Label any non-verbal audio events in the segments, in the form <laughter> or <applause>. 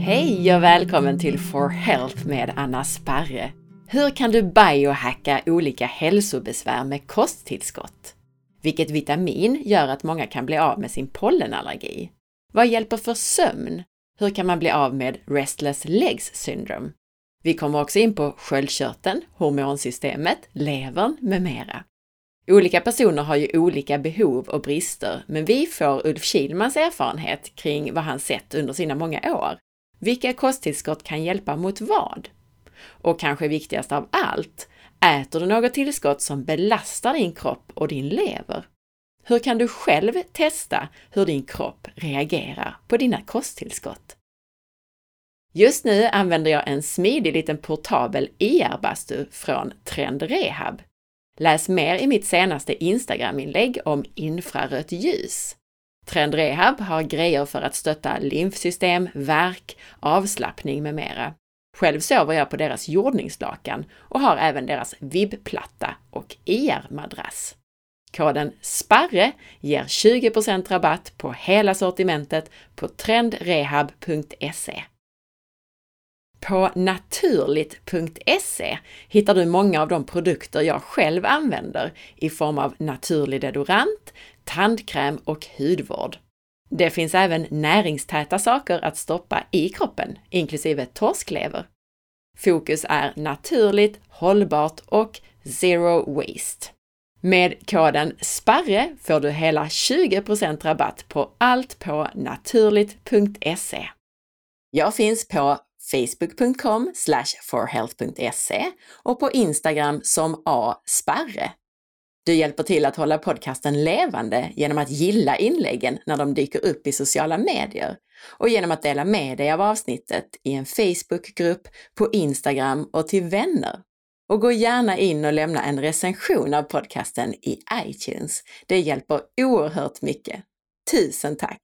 Hej och välkommen till For Health med Anna Sparre. Hur kan du biohacka olika hälsobesvär med kosttillskott? Vilket vitamin gör att många kan bli av med sin pollenallergi? Vad hjälper för sömn? Hur kan man bli av med Restless Legs Syndrome? Vi kommer också in på sköldkörteln, hormonsystemet, levern med mera. Olika personer har ju olika behov och brister, men vi får Ulf Kilmans erfarenhet kring vad han sett under sina många år. Vilka kosttillskott kan hjälpa mot vad? Och kanske viktigast av allt, äter du något tillskott som belastar din kropp och din lever? Hur kan du själv testa hur din kropp reagerar på dina kosttillskott? Just nu använder jag en smidig liten portabel IR-bastu från Trend Rehab. Läs mer i mitt senaste Instagram-inlägg om infrarött ljus. Trend Rehab har grejer för att stötta lymfsystem, värk, avslappning med mera. Själv sover jag på deras jordningslakan och har även deras vibbplatta och IR-madrass. Koden SPARRE ger 20% rabatt på hela sortimentet på trendrehab.se. På naturligt.se hittar du många av de produkter jag själv använder i form av naturlig deodorant, tandkräm och hudvård. Det finns även näringstäta saker att stoppa i kroppen, inklusive torsklever. Fokus är naturligt, hållbart och zero waste. Med koden SPARRE får du hela 20% rabatt på allt på naturligt.se. Jag finns på facebook.com forhealth.se och på Instagram som asparre. Du hjälper till att hålla podcasten levande genom att gilla inläggen när de dyker upp i sociala medier och genom att dela med dig av avsnittet i en Facebookgrupp, på Instagram och till vänner. Och gå gärna in och lämna en recension av podcasten i iTunes. Det hjälper oerhört mycket. Tusen tack!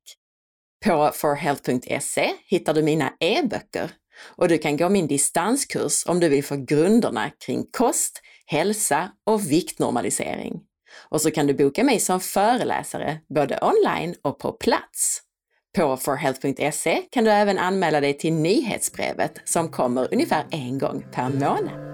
På forhealth.se hittar du mina e-böcker och du kan gå min distanskurs om du vill få grunderna kring kost, hälsa och viktnormalisering. Och så kan du boka mig som föreläsare både online och på plats. På forhealth.se kan du även anmäla dig till nyhetsbrevet som kommer ungefär en gång per månad.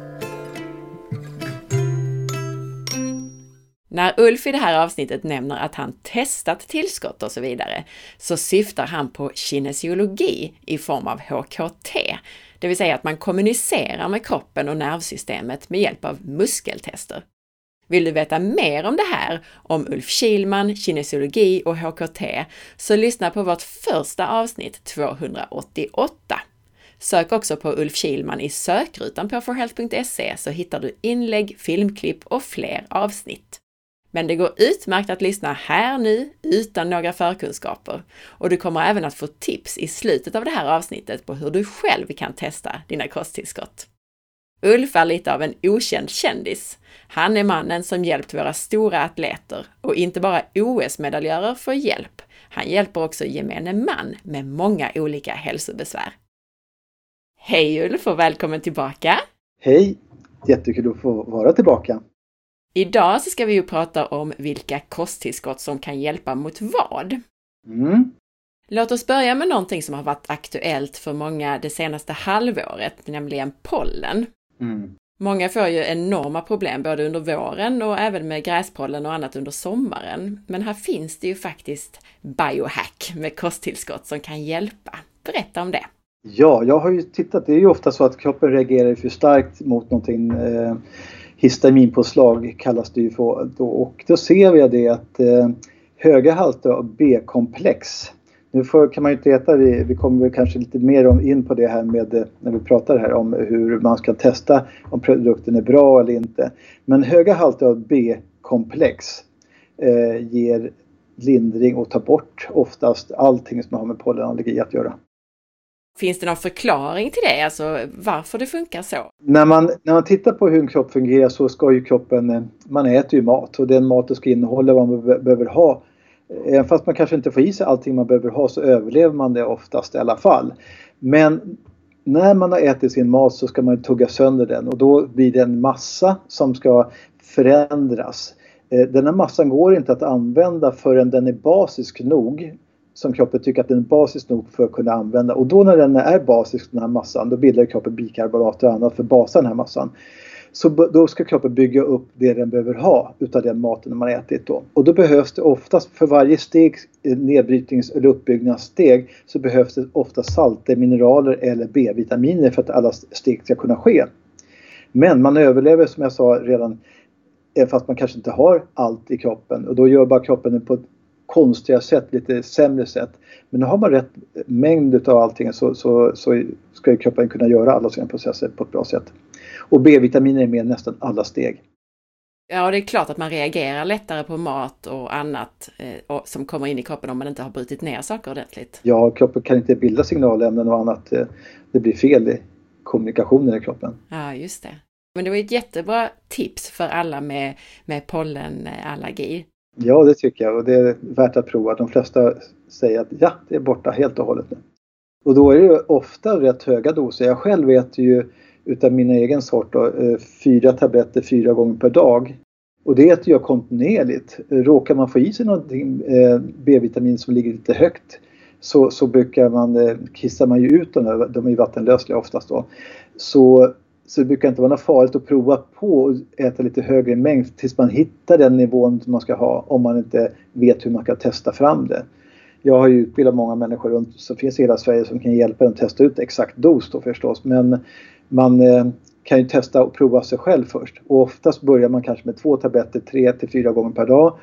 När Ulf i det här avsnittet nämner att han testat tillskott och så vidare, så syftar han på kinesiologi i form av HKT, det vill säga att man kommunicerar med kroppen och nervsystemet med hjälp av muskeltester. Vill du veta mer om det här, om Ulf Kilman, kinesiologi och HKT, så lyssna på vårt första avsnitt 288. Sök också på Ulf Kilman i sökrutan på forhealth.se så hittar du inlägg, filmklipp och fler avsnitt. Men det går utmärkt att lyssna här nu utan några förkunskaper och du kommer även att få tips i slutet av det här avsnittet på hur du själv kan testa dina kosttillskott. Ulf är lite av en okänd kändis. Han är mannen som hjälpt våra stora atleter och inte bara OS-medaljörer får hjälp. Han hjälper också gemene man med många olika hälsobesvär. Hej Ulf och välkommen tillbaka! Hej! Jättekul att få vara tillbaka. Idag så ska vi ju prata om vilka kosttillskott som kan hjälpa mot vad. Mm. Låt oss börja med någonting som har varit aktuellt för många det senaste halvåret, nämligen pollen. Mm. Många får ju enorma problem både under våren och även med gräspollen och annat under sommaren. Men här finns det ju faktiskt biohack med kosttillskott som kan hjälpa. Berätta om det! Ja, jag har ju tittat. Det är ju ofta så att kroppen reagerar för starkt mot någonting eh, histaminpåslag kallas det ju för. Då, och då ser vi det att eh, höga halter av B-komplex nu får, kan man ju inte veta, vi, vi kommer kanske lite mer om, in på det här med eh, när vi pratar här om hur man ska testa om produkten är bra eller inte. Men höga halter av B-komplex eh, ger lindring och tar bort oftast allting som har med pollenallergi att göra. Finns det någon förklaring till det, alltså varför det funkar så? När man, när man tittar på hur en kropp fungerar så ska ju kroppen, eh, man äter ju mat och den maten ska innehålla vad man behöver ha. Även fast man kanske inte får i sig allting man behöver ha så överlever man det oftast i alla fall. Men när man har ätit sin mat så ska man tugga sönder den och då blir det en massa som ska förändras. Eh, den här massan går inte att använda förrän den är basisk nog som kroppen tycker att den är basisk nog för att kunna använda. Och då när den är basisk, den här massan, då bildar kroppen bikarbonater och annat för att basa den här massan. Så då ska kroppen bygga upp det den behöver ha utav den maten man ätit då. Och då behövs det oftast för varje steg, eh, nedbrytnings eller uppbyggnadssteg, så behövs det ofta salter, mineraler eller B-vitaminer för att alla steg ska kunna ske. Men man överlever som jag sa redan eh, fast man kanske inte har allt i kroppen och då gör bara kroppen på konstiga sätt, lite sämre sätt. Men har man rätt mängd utav allting så, så, så ska kroppen kunna göra alla sina processer på ett bra sätt. Och B-vitaminer är med nästan alla steg. Ja, det är klart att man reagerar lättare på mat och annat eh, som kommer in i kroppen om man inte har brutit ner saker ordentligt. Ja, kroppen kan inte bilda signalämnen och annat. Eh, det blir fel i kommunikationen i kroppen. Ja, just det. Men det var ett jättebra tips för alla med, med pollenallergi. Ja, det tycker jag och det är värt att prova. De flesta säger att ja, det är borta helt och hållet nu. Och då är det ju ofta rätt höga doser. Jag själv äter ju utav min egen sort då, eh, fyra tabletter fyra gånger per dag. Och det äter jag kontinuerligt. Råkar man få i sig någonting eh, B-vitamin som ligger lite högt så, så brukar man, eh, kissar man ju ut dem, de är ju vattenlösliga oftast då. Så så det brukar inte vara något farligt att prova på att äta lite högre mängd tills man hittar den nivån som man ska ha om man inte vet hur man kan testa fram det. Jag har ju utbildat många människor runt som finns i hela Sverige som kan hjälpa en att testa ut exakt dos då förstås. Men man eh, kan ju testa och prova sig själv först. Och oftast börjar man kanske med två tabletter tre till fyra gånger per dag.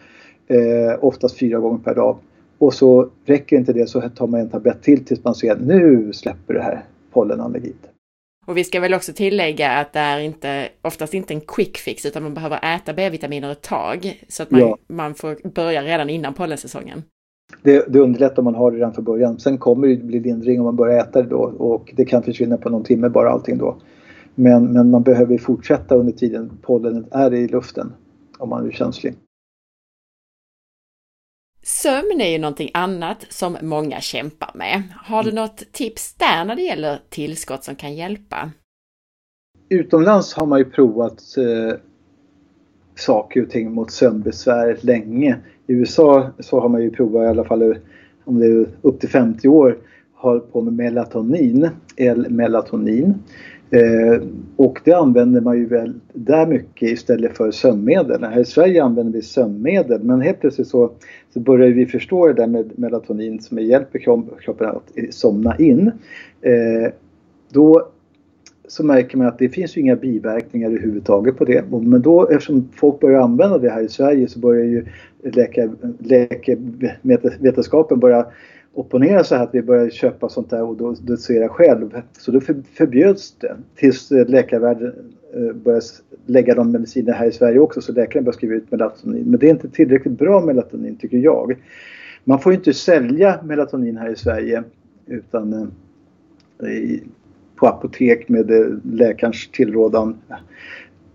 Eh, oftast fyra gånger per dag. Och så räcker inte det så tar man en tablett till tills man ser att nu släpper det här pollenallergit. Och vi ska väl också tillägga att det är inte, oftast inte en quick fix utan man behöver äta B-vitaminer ett tag så att man, ja. man får börja redan innan pollensäsongen. Det, det underlättar om man har det redan från början. Sen kommer det bli lindring om man börjar äta det då och det kan försvinna på någon timme bara allting då. Men, men man behöver fortsätta under tiden pollenet är i luften om man är känslig. Sömn är ju någonting annat som många kämpar med. Har du mm. något tips där när det gäller tillskott som kan hjälpa? Utomlands har man ju provat eh, saker och ting mot sömnbesvär länge. I USA så har man ju provat i alla fall om det är upp till 50 år har på med melatonin, L-melatonin. Eh, och det använder man ju väl där mycket istället för sömnmedel. Här i Sverige använder vi sömnmedel men helt plötsligt så, så börjar vi förstå det där med melatonin som hjälper kroppen att somna in. Eh, då så märker man att det finns ju inga biverkningar överhuvudtaget på det. Men då eftersom folk börjar använda det här i Sverige så börjar ju läkevetenskapen börja opponera sig att vi började köpa sånt där och dosera själv. Så då förbjöds det tills eh, läkarvärlden eh, började lägga de mediciner här i Sverige också så läkaren började skriva ut melatonin. Men det är inte tillräckligt bra melatonin tycker jag. Man får inte sälja melatonin här i Sverige utan eh, på apotek med läkarens tillrådan.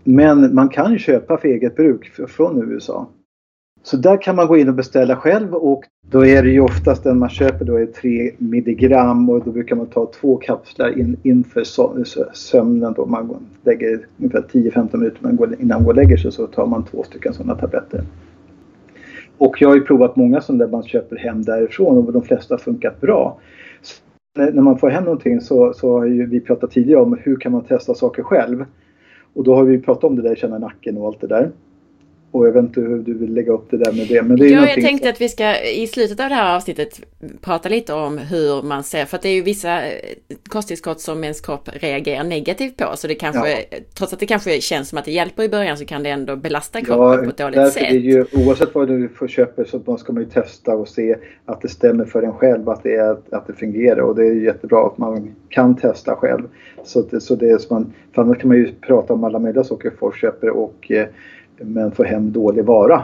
Men man kan köpa för eget bruk från USA. Så där kan man gå in och beställa själv och då är det ju oftast den man köper då är 3 milligram och då brukar man ta två kapslar in, inför sömnen då man lägger ungefär 10-15 minuter innan man går och lägger sig så tar man två stycken sådana tabletter. Och jag har ju provat många sådana där man köper hem därifrån och de flesta har funkat bra. När, när man får hem någonting så, så har ju vi pratat tidigare om hur kan man testa saker själv. Och då har vi pratat om det där känna nacken och allt det där. Och jag vet inte hur du vill lägga upp det där med det. Men det är ja, jag tänkte att vi ska i slutet av det här avsnittet prata lite om hur man ser, för att det är ju vissa eh, kosttillskott som ens kropp reagerar negativt på. Så det kanske, ja. trots att det kanske känns som att det hjälper i början så kan det ändå belasta kroppen ja, på ett dåligt sätt. Det är ju, oavsett vad du får köpa så ska man ju testa och se att det stämmer för en själv, att det, är, att det fungerar. Och det är jättebra att man kan testa själv. Så, det, så det är som man, för annars kan man ju prata om alla möjliga saker folk köper och eh, men får hem dålig vara.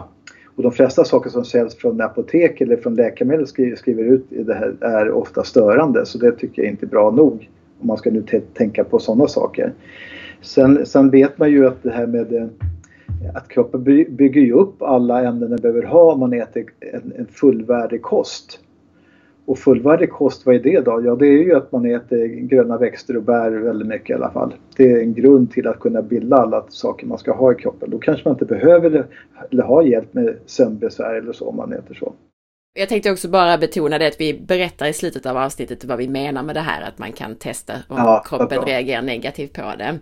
Och de flesta saker som säljs från apotek eller från läkemedel skriver, ut det här är ofta störande så det tycker jag inte är bra nog om man ska nu tänka på sådana saker. Sen, sen vet man ju att det här med eh, att kroppen bygger ju upp alla ämnen den behöver ha om man äter en, en fullvärdig kost. Och fullvärdig kost, vad är det då? Ja, det är ju att man äter gröna växter och bär väldigt mycket i alla fall. Det är en grund till att kunna bilda alla saker man ska ha i kroppen. Då kanske man inte behöver eller ha hjälp med sömnbesvär eller så om man äter så. Jag tänkte också bara betona det att vi berättar i slutet av avsnittet vad vi menar med det här, att man kan testa om ja, kroppen reagerar negativt på det.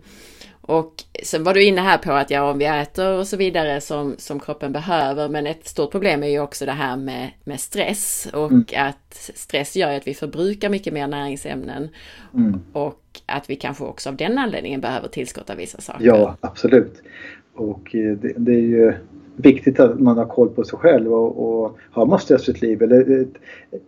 Och sen var du inne här på att ja, om vi äter och så vidare som, som kroppen behöver, men ett stort problem är ju också det här med, med stress och mm. att stress gör att vi förbrukar mycket mer näringsämnen mm. och att vi kanske också av den anledningen behöver tillskott av vissa saker. Ja, absolut. Och eh, det, det är ju viktigt att man har koll på sig själv och, och har man stress i sitt liv, eller, eh,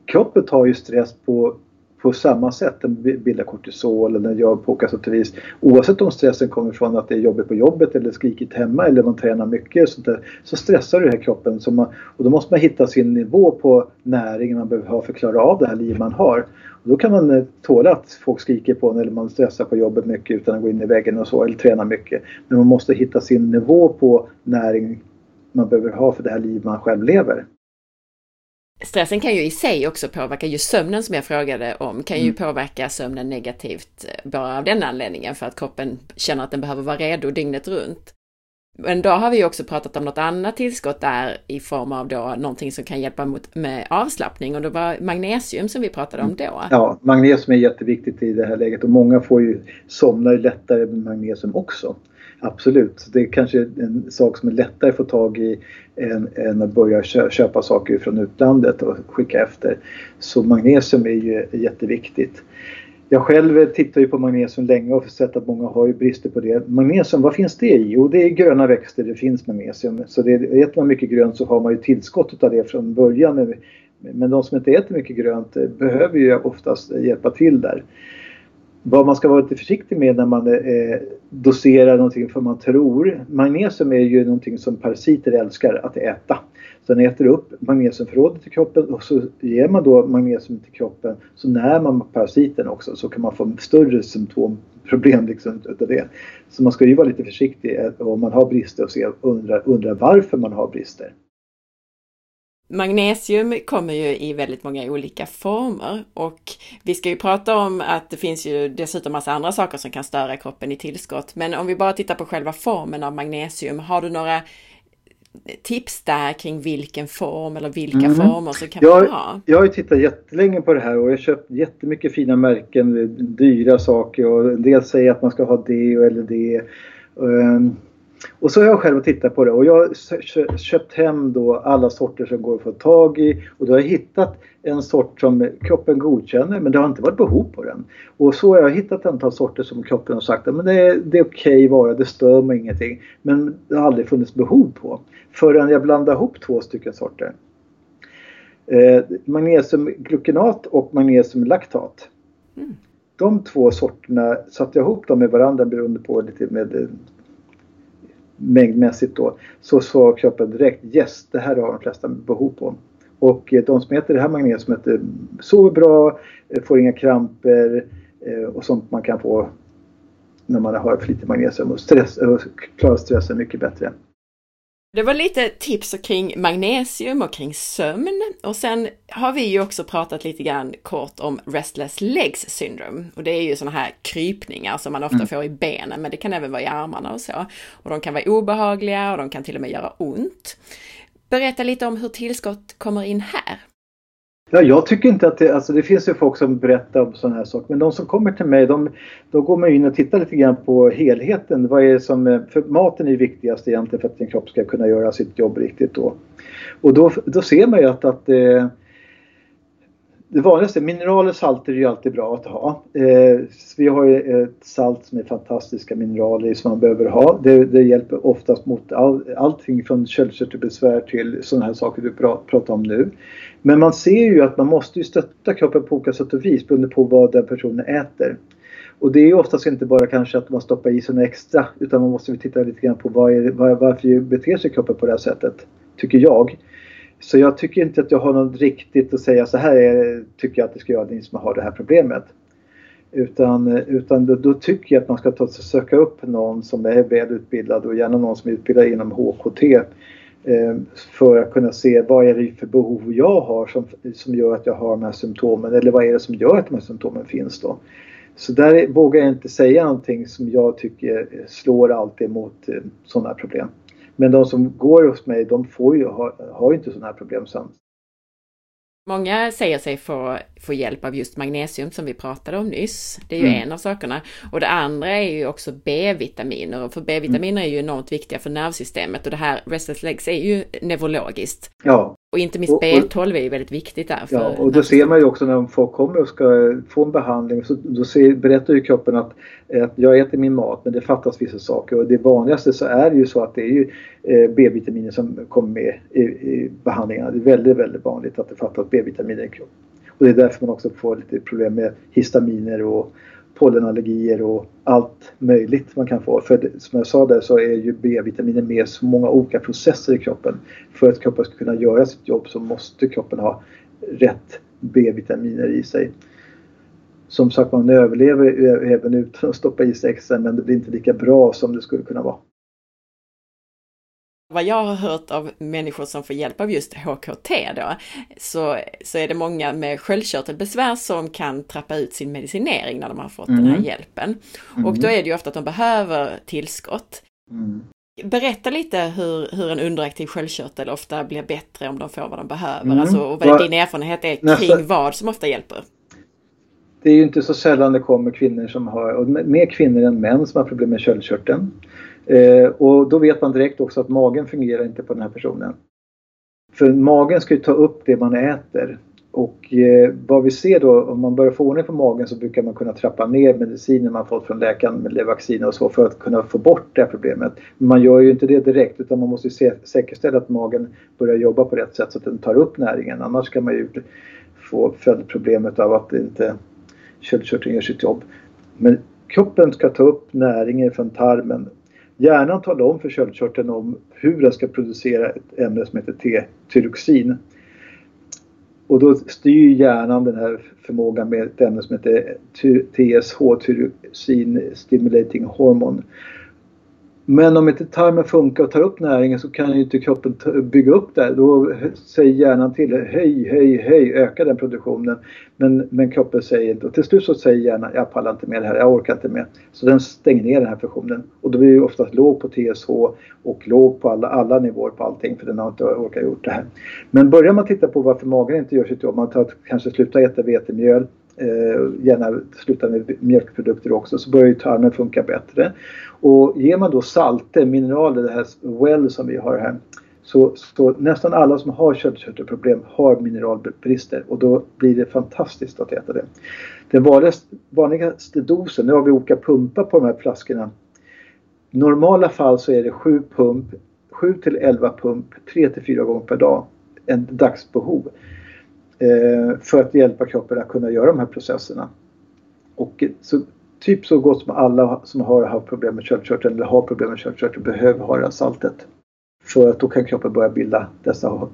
kroppen tar ju stress på på samma sätt. Den bildar kortisol eller den gör på olika sätt och vis. Oavsett om stressen kommer från att det är jobbigt på jobbet eller skrikigt hemma eller man tränar mycket sånt där, så stressar det här kroppen. Så man, och då måste man hitta sin nivå på näringen man behöver ha för att klara av det här liv man har. Och då kan man eh, tåla att folk skriker på en eller man stressar på jobbet mycket utan att gå in i väggen och så eller träna mycket. Men man måste hitta sin nivå på näring man behöver ha för det här liv man själv lever. Stressen kan ju i sig också påverka, just sömnen som jag frågade om, kan ju mm. påverka sömnen negativt eh, bara av den anledningen för att kroppen känner att den behöver vara redo dygnet runt. Men då har vi också pratat om något annat tillskott där i form av då någonting som kan hjälpa mot, med avslappning och det var magnesium som vi pratade om då. Ja, magnesium är jätteviktigt i det här läget och många får ju somna lättare med magnesium också. Absolut, det är kanske en sak som är lättare att få tag i än, än att börja köpa saker från utlandet och skicka efter. Så magnesium är ju jätteviktigt. Jag själv tittar ju på magnesium länge och har sett att många har ju brister på det. Magnesium, vad finns det i? Jo, det är gröna växter det finns magnesium. Så det, äter man mycket grönt så har man ju tillskott av det från början. Men de som inte äter mycket grönt eh, behöver ju oftast hjälpa till där vad man ska vara lite försiktig med när man eh, doserar någonting för man tror. Magnesium är ju någonting som parasiter älskar att äta. Så den äter upp magnesiumförrådet i kroppen och så ger man då magnesium till kroppen så när man parasiten också så kan man få större symptomproblem liksom utav det. Så man ska ju vara lite försiktig eh, om man har brister och se, undra, undra varför man har brister. Magnesium kommer ju i väldigt många olika former och vi ska ju prata om att det finns ju dessutom massa andra saker som kan störa kroppen i tillskott. Men om vi bara tittar på själva formen av magnesium, har du några tips där kring vilken form eller vilka mm. former som kan jag, ha? Jag har ju tittat jättelänge på det här och jag har köpt jättemycket fina märken, dyra saker och en del säger att man ska ha det eller det. Och så har jag själv tittat på det och jag har köpt hem då alla sorter som går att få tag i och då har jag hittat en sort som kroppen godkänner men det har inte varit behov på den. Och så har jag hittat ett antal sorter som kroppen har sagt att det, det är okej okay vara, det stör mig ingenting. Men det har aldrig funnits behov på förrän jag blandade ihop två stycken sorter. Eh, magnesiumgluconat och magnesiumlaktat. Mm. De två sorterna satte jag ihop dem med varandra beroende på lite med mängdmässigt då så sa kroppen direkt yes, det här har de flesta behov på. Och eh, de som äter det här magnesiumet sover bra, eh, får inga kramper eh, och sånt man kan få när man har för lite magnesium och, stress, och klarar stressen mycket bättre. Det var lite tips kring magnesium och kring sömn. Och sen har vi ju också pratat lite grann kort om Restless Legs Syndrome. Och det är ju sådana här krypningar som man ofta mm. får i benen, men det kan även vara i armarna och så. Och de kan vara obehagliga och de kan till och med göra ont. Berätta lite om hur tillskott kommer in här. Ja, jag tycker inte att det, alltså det finns ju folk som berättar om sådana här saker men de som kommer till mig de, då går man in och tittar lite grann på helheten. Vad är som, eh, för maten är ju viktigast egentligen för att din kropp ska kunna göra sitt jobb riktigt då. Och då, då ser man ju att, att eh, det vanligaste, mineraler och salter är ju alltid bra att ha. Eh, vi har ju ett salt som är fantastiska mineraler som man behöver ha. Det, det hjälper oftast mot all, allting från köldkörtelbesvär till sådana här saker du pratar om nu. Men man ser ju att man måste ju stötta kroppen på olika sätt och vis beroende på vad den personen äter. Och det är ju oftast inte bara kanske att man stoppar i sig något extra utan man måste titta lite grann på vad är, var, varför beter sig kroppen på det här sättet. Tycker jag. Så jag tycker inte att jag har något riktigt att säga så här är, tycker jag att det ska göra ni som har det här problemet. Utan, eh, utan då, då, tycker jag att man ska ta, söka upp någon som är välutbildad och gärna någon som är utbildad inom HKT Eh, för att kunna se vad är det för behov jag har som, som gör att jag har de här symptomen eller vad är det som gör att de här symptomen finns då. Så där vågar jag inte säga någonting som jag tycker slår alltid mot eh, sådana problem. Men de som går hos mig de får ju, har, har ju inte sådana här problem sen. Många säger sig få, få hjälp av just magnesium som vi pratade om nyss. Det är ju mm. en av sakerna. Och det andra är ju också B-vitaminer. För B-vitaminer är ju enormt viktiga för nervsystemet och det här restless legs är ju neurologiskt. Ja. Och inte minst B12 är ju väldigt viktigt där. ja, och då ser man ju också när folk kommer och ska få en behandling så då ser, berättar ju kroppen att, att jag äter min mat men det fattas vissa saker och det vanligaste så är det ju så att det är ju eh, B-vitaminer som kommer med i, i behandlingarna. Det är väldigt, väldigt vanligt att det fattas B-vitaminer i kroppen. Och det är därför man också får lite problem med histaminer och pollenallergier och allt möjligt man kan få. För som jag sa där så är ju B-vitaminer med så många olika processer i kroppen. För att kroppen ska kunna göra sitt jobb så måste kroppen ha rätt B-vitaminer i sig. Som sagt man överlever även utan att stoppa i sig extra men det blir inte lika bra som det skulle kunna vara. Vad jag har hört av människor som får hjälp av just HKT då, så, så är det många med sköldkörtelbesvär som kan trappa ut sin medicinering när de har fått mm. den här mm. hjälpen. Mm. Och då är det ju ofta att de behöver tillskott. Mm. Berätta lite hur, hur en underaktiv sköldkörtel ofta blir bättre om de får vad de behöver. Mm. Alltså, och vad din erfarenhet är kring Nästa... vad som ofta hjälper. Det är ju inte så sällan det kommer kvinnor som har, och mer kvinnor än män som har problem med sköldkörteln. Eh, och då vet man direkt också att magen fungerar inte på den här personen. För magen ska ju ta upp det man äter. Och eh, vad vi ser då, om man börjar få ordning på magen så brukar man kunna trappa ner mediciner man fått från läkaren med vacciner och så för att kunna få bort det här problemet. Men man gör ju inte det direkt utan man måste se, säkerställa att magen börjar jobba på rätt sätt så att den tar upp näringen. Annars kan man ju få följdproblemet av att inte köldkörteln gör sitt jobb. Men kroppen ska ta upp näringen från tarmen Hjärnan talar om för köldkörteln om hur den ska producera ett ämne som heter T-tyroxin. Och då styr hjärnan den här förmågan med ett ämne som heter TSH, Tyroxin Stimulating Hormone. Men om inte tarmen funkar och tar upp näringen så kan ju inte kroppen bygga upp det. Då säger hjärnan till höj, höj, höj, öka den produktionen. Men, men kroppen säger inte och till slut så säger hjärnan jag pallar inte med det här, jag orkar inte med. Så den stänger ner den här funktionen och då blir det oftast låg på TSH och låg på alla, alla nivåer på allting för den har inte orkat gjort det här. Men börjar man titta på varför magen inte gör sitt jobb, man tar, kanske slutar äta vetemjöl, eh, gärna sluta med mjölkprodukter också, så börjar ju tarmen funka bättre. Och ger man då salter, mineraler, det här well som vi har här, så, så nästan alla som har köldkörtelproblem har mineralbrister och då blir det fantastiskt att äta det. Den vanligaste, vanligaste dosen, nu har vi olika pumpar på de här flaskorna. I normala fall så är det 7 pump, 7 till 11 pump 3 till 4 gånger per dag. En dagsbehov. Eh, för att hjälpa kroppen att kunna göra de här processerna. Och så, typ så gott som alla som har haft problem med köldkörteln eller har problem med köldkörteln behöver ha det här saltet. För att då kan kroppen börja bilda dessa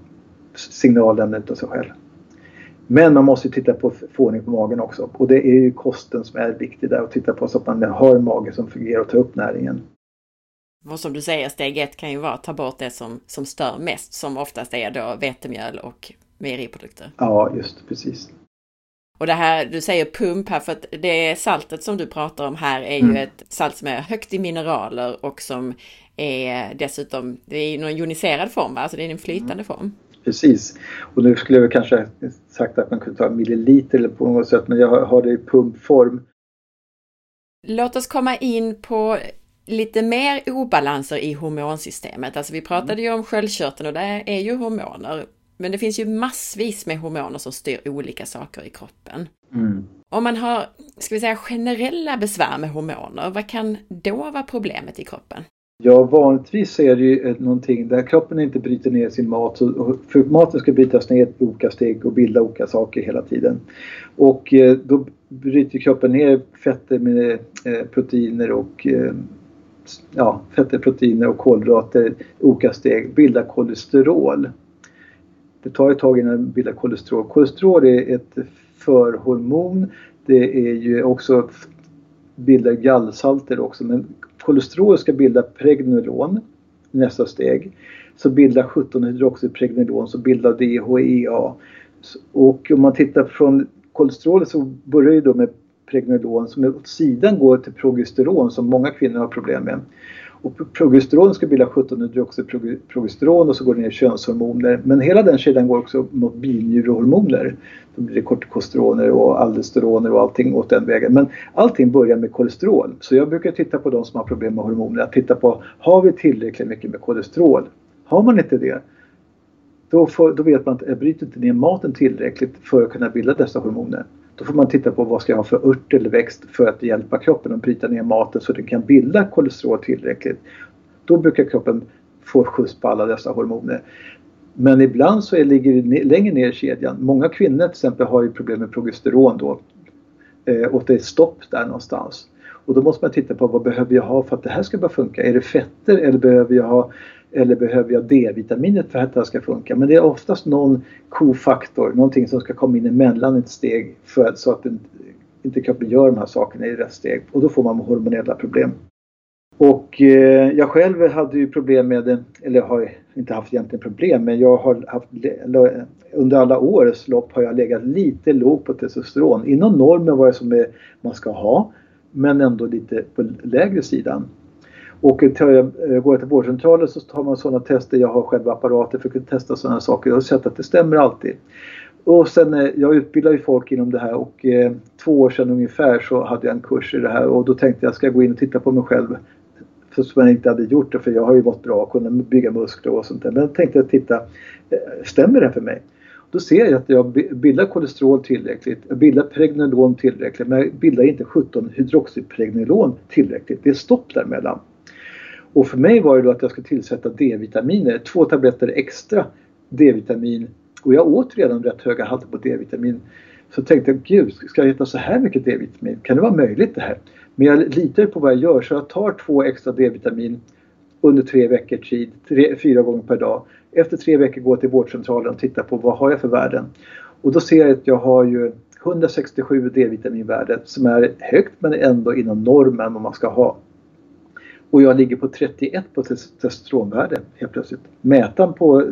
signalämnen utav sig själv. Men man måste titta på få ordning på magen också. Och det är ju kosten som är viktig där och titta på så att man har en mage som fungerar och tar upp näringen. Och som du säger, steg ett kan ju vara att ta bort det som, som stör mest, som oftast är då vetemjöl och mejeriprodukter. Ja, just precis. Och det här, du säger pump här, för att det saltet som du pratar om här är mm. ju ett salt som är högt i mineraler och som är dessutom, det är någon joniserad form, va? alltså det är en flytande mm. form. Precis. Och nu skulle jag kanske sagt att man kunde ta milliliter eller på något sätt, men jag har det i pumpform. Låt oss komma in på lite mer obalanser i hormonsystemet. Alltså vi pratade mm. ju om sköldkörteln och det är ju hormoner. Men det finns ju massvis med hormoner som styr olika saker i kroppen. Mm. Om man har, ska vi säga generella besvär med hormoner, vad kan då vara problemet i kroppen? Ja, vanligtvis är det ju någonting där kroppen inte bryter ner sin mat. För maten ska brytas ner i olika steg och bilda olika saker hela tiden. Och eh, då bryter kroppen ner fetter med eh, proteiner och eh, ja, fetter, proteiner och kolhydrater i olika steg, bildar kolesterol. Det tar ett tag innan det bildar kolesterol. Kolesterol är ett förhormon. Det är ju också bildar gallsalter också men kolesterol ska bilda pregnenolon. nästa steg. Så bildar 17-hydroxypregnenolon så bildar DHEA. Och om man tittar från kolesterolet så börjar ju då med pregnenolon som åt sidan går till progesteron som många kvinnor har problem med. Och progesteron ska bilda 17-hydroxyprogesteron och så går det ner könshormoner. Men hela den kedjan går också mot binjurehormoner. Då blir det kortikosteroner och aldosteroner och allting åt den vägen. Men allting börjar med kolesterol. Så jag brukar titta på de som har problem med hormoner. Att titta på, har vi tillräckligt mycket med kolesterol? Har man inte det, då, får, då vet man att jag bryter inte ner maten tillräckligt för att kunna bilda dessa hormoner. Då får man titta på vad ska jag ha för ört eller växt för att hjälpa kroppen att bryta ner maten så att den kan bilda kolesterol tillräckligt. Då brukar kroppen få skjuts på alla dessa hormoner. Men ibland så ligger det längre ner i kedjan. Många kvinnor till exempel har ju problem med progesteron då. Eh, och det är stopp där någonstans. Och då måste man titta på vad behöver jag ha för att det här ska börja funka? Är det fetter eller behöver jag ha eller behöver jag D-vitaminet för att det här ska funka? Men det är oftast någon kofaktor, någonting som ska komma in emellan ett steg för att, så att den, inte kroppen gör de här sakerna i rätt steg och då får man hormonella problem. Och eh, jag själv hade ju problem med eller har inte haft egentligen problem, men jag har haft under alla årens lopp har jag legat lite lågt på testosteron. Inom normen vad det som är, man ska ha, men ändå lite på lägre sidan. Och eh, eh, går jag till vårdcentralen så tar man sådana tester. Jag har själv apparater för att kunna testa sådana saker. Jag har sett att det stämmer alltid. Och sen, eh, jag utbildar ju folk inom det här och eh, två år sedan ungefär så hade jag en kurs i det här och då tänkte jag ska jag gå in och titta på mig själv. För som jag inte hade gjort det för jag har ju mått bra och kunnat bygga muskler och sånt där. Men jag tänkte jag titta, stämmer det här för mig? Då ser jag att jag bildar kolesterol tillräckligt, jag bildar pregnenolon tillräckligt men jag bildar inte 17 hydroxypregnenolon tillräckligt. Det är stopp däremellan. Och för mig var det då att jag skulle tillsätta D-vitaminer, två tabletter extra D-vitamin. Och jag åt redan rätt höga halter på D-vitamin. Så tänkte jag, gud, ska jag äta så här mycket D-vitamin? Kan det vara möjligt det här? Men jag litar på vad jag gör så jag tar två extra D-vitamin under tre veckor, tid, tre, fyra gånger per dag. Efter tre veckor går jag till vårdcentralen och tittar på vad har jag för värden. Och då ser jag att jag har ju 167 D-vitaminvärden, som är högt men ändå inom normen vad man ska ha. Och jag ligger på 31 på testosteronvärde helt plötsligt. Mätaren på,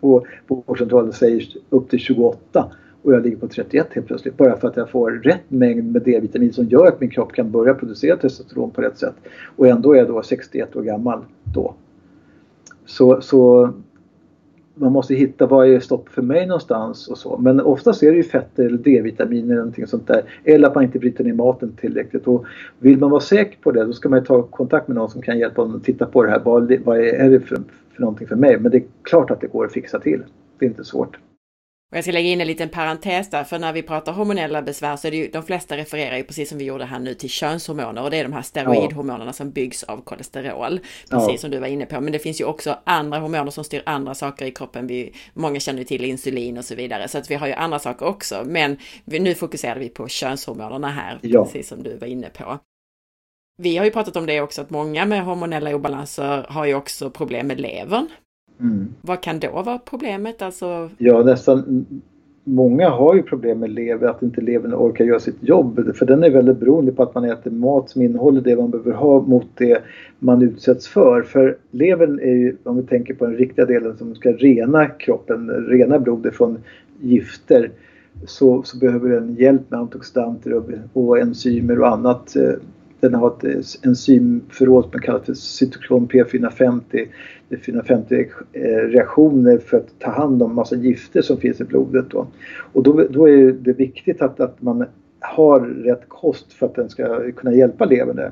på, på vårdcentralen säger upp till 28 och jag ligger på 31 helt plötsligt. Bara för att jag får rätt mängd med D-vitamin som gör att min kropp kan börja producera testosteron på rätt sätt. Och ändå är jag då 61 år gammal då. Så, så man måste hitta vad är stopp för mig någonstans och så. Men oftast är det ju fetter eller D-vitaminer eller någonting sånt där. Eller att man inte bryter ner maten tillräckligt. Och vill man vara säker på det då ska man ta kontakt med någon som kan hjälpa en att titta på det här. Vad, vad är det för, för någonting för mig? Men det är klart att det går att fixa till. Det är inte svårt. Och jag ska lägga in en liten parentes där, för när vi pratar hormonella besvär så är det ju, de flesta refererar ju precis som vi gjorde här nu till könshormoner och det är de här steroidhormonerna som byggs av kolesterol. Precis ja. som du var inne på. Men det finns ju också andra hormoner som styr andra saker i kroppen. Vi, många känner till insulin och så vidare. Så att vi har ju andra saker också. Men vi, nu fokuserar vi på könshormonerna här, ja. precis som du var inne på. Vi har ju pratat om det också, att många med hormonella obalanser har ju också problem med levern. Mm. Vad kan då vara problemet? Alltså... Ja, nästan många har ju problem med lever, att inte levern orkar göra sitt jobb. För den är väldigt beroende på att man äter mat som innehåller det man behöver ha mot det man utsätts för. För levern är ju, om vi tänker på den riktiga delen som ska rena kroppen, rena blodet från gifter. Så, så behöver den hjälp med antioxidanter och, och enzymer och annat eh, den har ett eh, enzymförråd som kallas för cytoklon P450. Det är 450 eh, reaktioner för att ta hand om massa gifter som finns i blodet. Då. Och då, då är det viktigt att, att man har rätt kost för att den ska kunna hjälpa levern.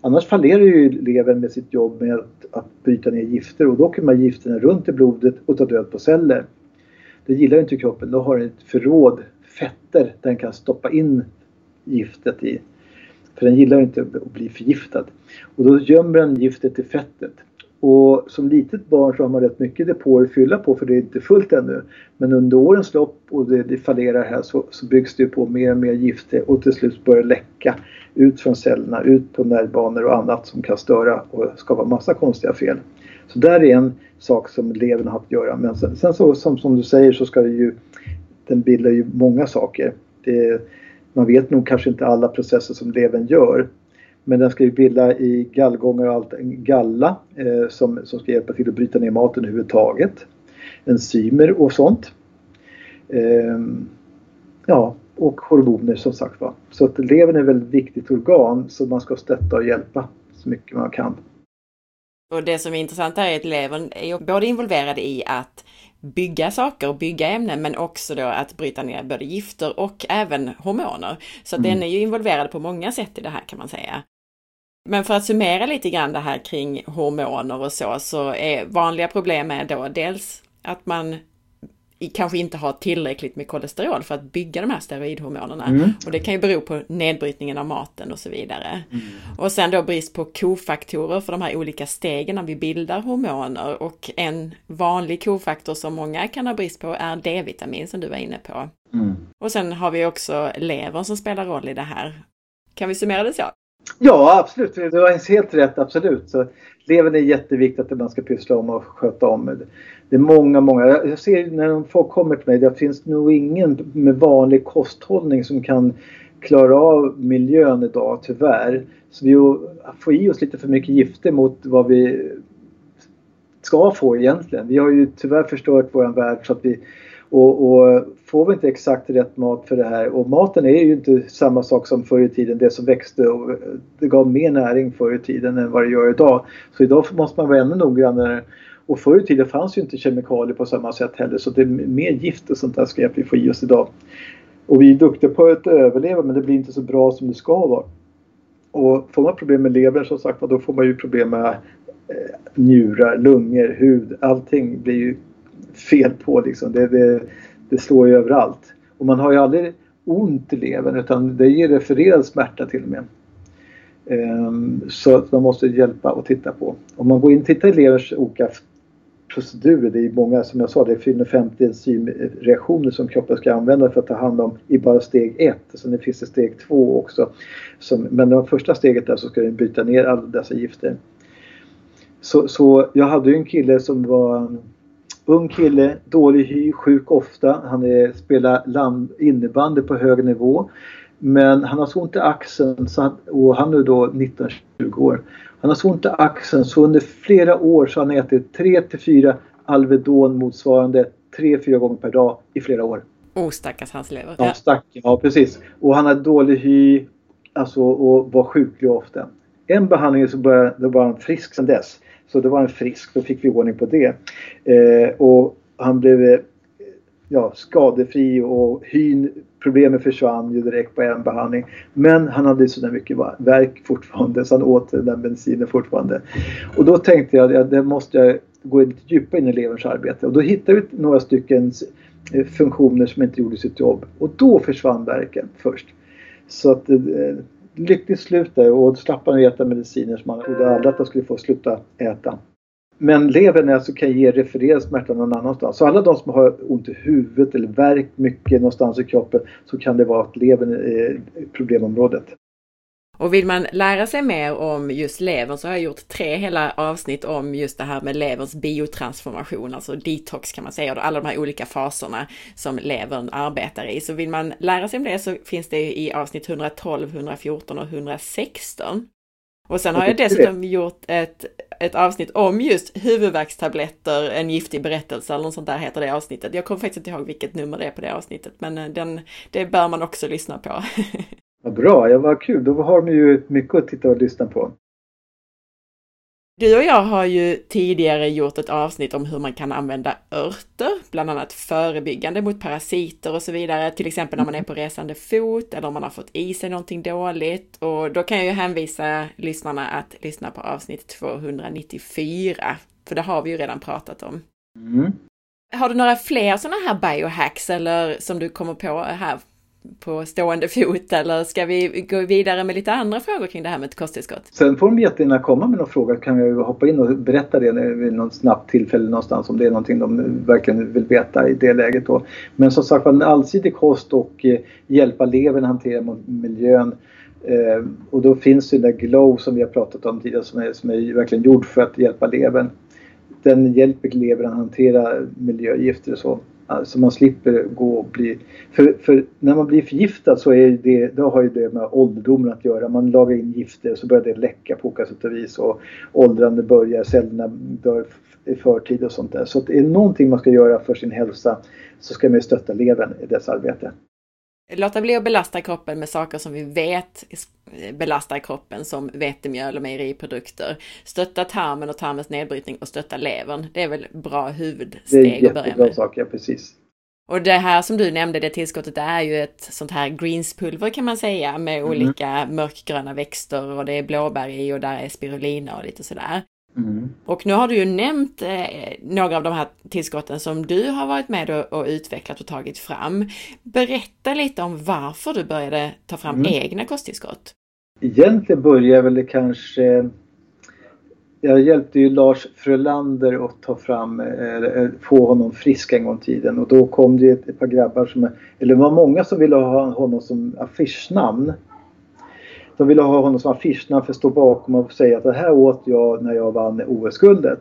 Annars fallerar ju levern med sitt jobb med att, att bryta ner gifter och då åker de här gifterna runt i blodet och tar död på celler. Det gillar inte kroppen. Då har den ett förråd fetter den kan stoppa in giftet i. För den gillar inte att bli förgiftad. Och då gömmer den giftet i fettet. Och som litet barn så har man rätt mycket depåer att fylla på för det är inte fullt ännu. Men under årens lopp och det, det fallerar här så, så byggs det på mer och mer gifter och till slut börjar det läcka ut från cellerna, ut på nervbanor och annat som kan störa och skapa massa konstiga fel. Så där är en sak som levern har att göra. Men sen, sen så som, som du säger så ska det ju, den bildar ju många saker. Det, man vet nog kanske inte alla processer som levern gör. Men den ska ju bilda i gallgångar och allt en galla eh, som, som ska hjälpa till att bryta ner maten överhuvudtaget. Enzymer och sånt. Eh, ja, och hormoner som sagt var. Så att levern är ett väldigt viktigt organ som man ska stötta och hjälpa så mycket man kan. Och det som är intressant är att levern är både involverad i att bygga saker och bygga ämnen men också då att bryta ner både gifter och även hormoner. Så mm. den är ju involverad på många sätt i det här kan man säga. Men för att summera lite grann det här kring hormoner och så, så är vanliga problem är då dels att man kanske inte har tillräckligt med kolesterol för att bygga de här steroidhormonerna. Mm. Och det kan ju bero på nedbrytningen av maten och så vidare. Mm. Och sen då brist på kofaktorer för de här olika stegen när vi bildar hormoner. Och en vanlig kofaktor som många kan ha brist på är D-vitamin som du var inne på. Mm. Och sen har vi också levern som spelar roll i det här. Kan vi summera det så? Ja, absolut. Du har helt rätt, absolut. Så levern är jätteviktigt att man ska pyssla om och sköta om. Det är många, många. Jag ser när folk kommer till mig, det finns nog ingen med vanlig kosthållning som kan klara av miljön idag, tyvärr. Så vi får i oss lite för mycket gifter mot vad vi ska få egentligen. Vi har ju tyvärr förstört vår värld så att vi och, och, får vi inte exakt rätt mat för det här och maten är ju inte samma sak som förr i tiden, det som växte och det gav mer näring förr i tiden än vad det gör idag. Så idag måste man vara ännu noggrannare. Och förr i tiden fanns ju inte kemikalier på samma sätt heller så det är mer gift och sånt där skräp vi får i oss idag. Och vi är duktiga på att överleva men det blir inte så bra som det ska vara. Och får man problem med levern som sagt då får man ju problem med eh, njurar, lungor, hud. Allting blir ju fel på liksom. Det, det, det slår ju överallt. Och man har ju aldrig ont i levern utan det ger refererad smärta till och med. Ehm, så att man måste hjälpa och titta på. Om man går in och tittar i leverns olika procedurer, det är många som jag sa, det är 450 enzymreaktioner som kroppen ska använda för att ta hand om i bara steg 1. Sen finns det steg 2 också. Som, men det första steget där så ska den bryta ner alla dessa gifter. Så, så jag hade ju en kille som var Ung kille, dålig hy, sjuk ofta. Han är, spelar land, innebandy på hög nivå. Men han har så ont i axeln så han, och han är då 19-20 år. Han har så ont i axeln så under flera år så har han ätit 3 till 4 Alvedon motsvarande 3-4 gånger per dag i flera år. Oh stackars hans lever. Ja, stack, ja precis. Och han har dålig hy alltså, och var sjuklig ofta. En behandling så började, då var han frisk sedan dess. Så det var en frisk, då fick vi ordning på det. Eh, och han blev eh, ja, skadefri och hyn, problemet försvann ju direkt på en behandling. Men han hade så mycket verk fortfarande så han åt den där bensinen fortfarande. Och då tänkte jag att det måste jag gå lite djupare in i leverns arbete och då hittade vi några stycken eh, funktioner som inte gjorde sitt jobb och då försvann verken först. Så att eh, lyckligt slut där och slapp han äta mediciner som han trodde aldrig att han skulle få sluta äta. Men levern alltså kan ge refererad smärta någon annanstans. Så alla de som har ont i huvudet eller värk mycket någonstans i kroppen så kan det vara att levern är problemområdet. Och vill man lära sig mer om just levern så har jag gjort tre hela avsnitt om just det här med leverns biotransformation, alltså detox kan man säga, och alla de här olika faserna som levern arbetar i. Så vill man lära sig om det så finns det i avsnitt 112, 114 och 116. Och sen har jag dessutom gjort ett, ett avsnitt om just huvudvärkstabletter, en giftig berättelse eller något sånt där heter det avsnittet. Jag kommer faktiskt inte ihåg vilket nummer det är på det avsnittet, men eh, den, det bör man också lyssna på. <laughs> Vad bra, ja vad kul. Då har de ju mycket att titta och lyssna på. Du och jag har ju tidigare gjort ett avsnitt om hur man kan använda örter, bland annat förebyggande mot parasiter och så vidare, till exempel när man är på resande fot eller om man har fått i sig någonting dåligt. Och då kan jag ju hänvisa lyssnarna att lyssna på avsnitt 294, för det har vi ju redan pratat om. Mm. Har du några fler sådana här biohacks eller som du kommer på här på stående fot eller ska vi gå vidare med lite andra frågor kring det här med ett kosttillskott? Sen får de jättegärna komma med någon fråga kan jag hoppa in och berätta det vid något snabbt tillfälle någonstans om det är någonting de verkligen vill veta i det läget då. Men som sagt en allsidig kost och eh, hjälpa levern hantera miljön eh, och då finns det där Glow som vi har pratat om tidigare som är, som är verkligen gjord för att hjälpa levern. Den hjälper levern att hantera miljögifter och så Eh, så man slipper gå och bli... För, för, när man blir förgiftad så är det, då har ju det med ålderdomen att göra. Man lagar in gifter så börjar det läcka på olika sätt och vis och åldrande börjar, cellerna dör i förtid och sånt där. Så att det någonting man ska göra för sin hälsa så ska man stötta levern i dess arbete. Låta bli att belasta kroppen med saker som vi vet belastar kroppen som vetemjöl och mejeriprodukter. Stötta tarmen och tarmens nedbrytning och stötta levern. Det är väl bra huvudsteg att börja med. Det är jättebra saker, precis. Och det här som du nämnde, det tillskottet är ju ett sånt här greenspulver kan man säga med mm. olika mörkgröna växter och det är blåbär i och där är spirulina och lite sådär. Mm. Och nu har du ju nämnt eh, några av de här tillskotten som du har varit med och, och, utvecklat och tagit fram. Berätta lite om varför du började ta fram mm. egna kosttillskott. Egentligen började väl kanske jag hjälpte ju Lars Frölander att ta fram, eh, få honom frisk en gång i tiden och då kom det ett, ett par grabbar som, eller det var många som ville ha honom som affischnamn. De ville ha honom som affischnamn för att stå bakom och säga att det här åt jag när jag vann OS-guldet.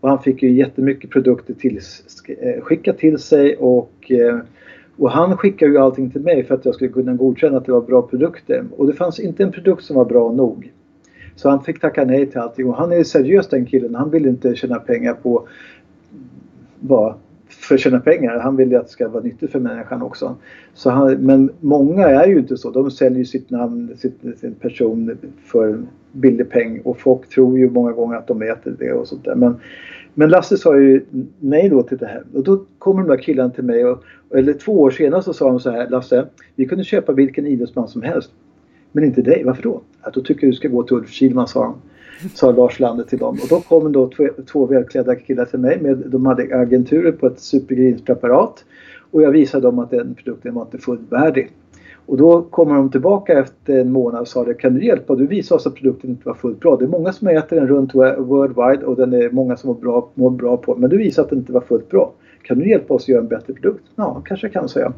Och han fick ju jättemycket produkter till, eh, skickat till sig och, eh, och han skickade ju allting till mig för att jag skulle kunna godkänna att det var bra produkter. Och det fanns inte en produkt som var bra nog. Så han fick tacka nej till allting och han är seriös den killen. Han vill inte tjäna pengar på mm, bara för att tjäna pengar. Han vill ju att det ska vara nyttigt för människan också. Så han, men många är ju inte så. De säljer sitt namn, sitt, sin person för billig peng och folk tror ju många gånger att de äter det och sånt där. Men, men Lasse sa ju nej då till det här och då kommer de där killarna till mig och, eller två år senare så sa de så här Lasse, vi kunde köpa vilken idrottsman som helst. Men inte dig, varför då? Att då tycker jag du ska gå till Ulf Kihlman sa de sa Lars Lander till dem. Och då kom då två, två välklädda killar till mig. Med, de hade agenturer på ett supergrinspreparat. Och jag visade dem att den produkten var inte fullvärdig. Och då kommer de tillbaka efter en månad och sa det, kan du hjälpa? Du visade oss att produkten inte var fullt bra. Det är många som äter den runt worldwide och den är många som mår bra, mår bra på Men du visade att den inte var fullt bra. Kan du hjälpa oss att göra en bättre produkt? Ja, kanske jag kan säga.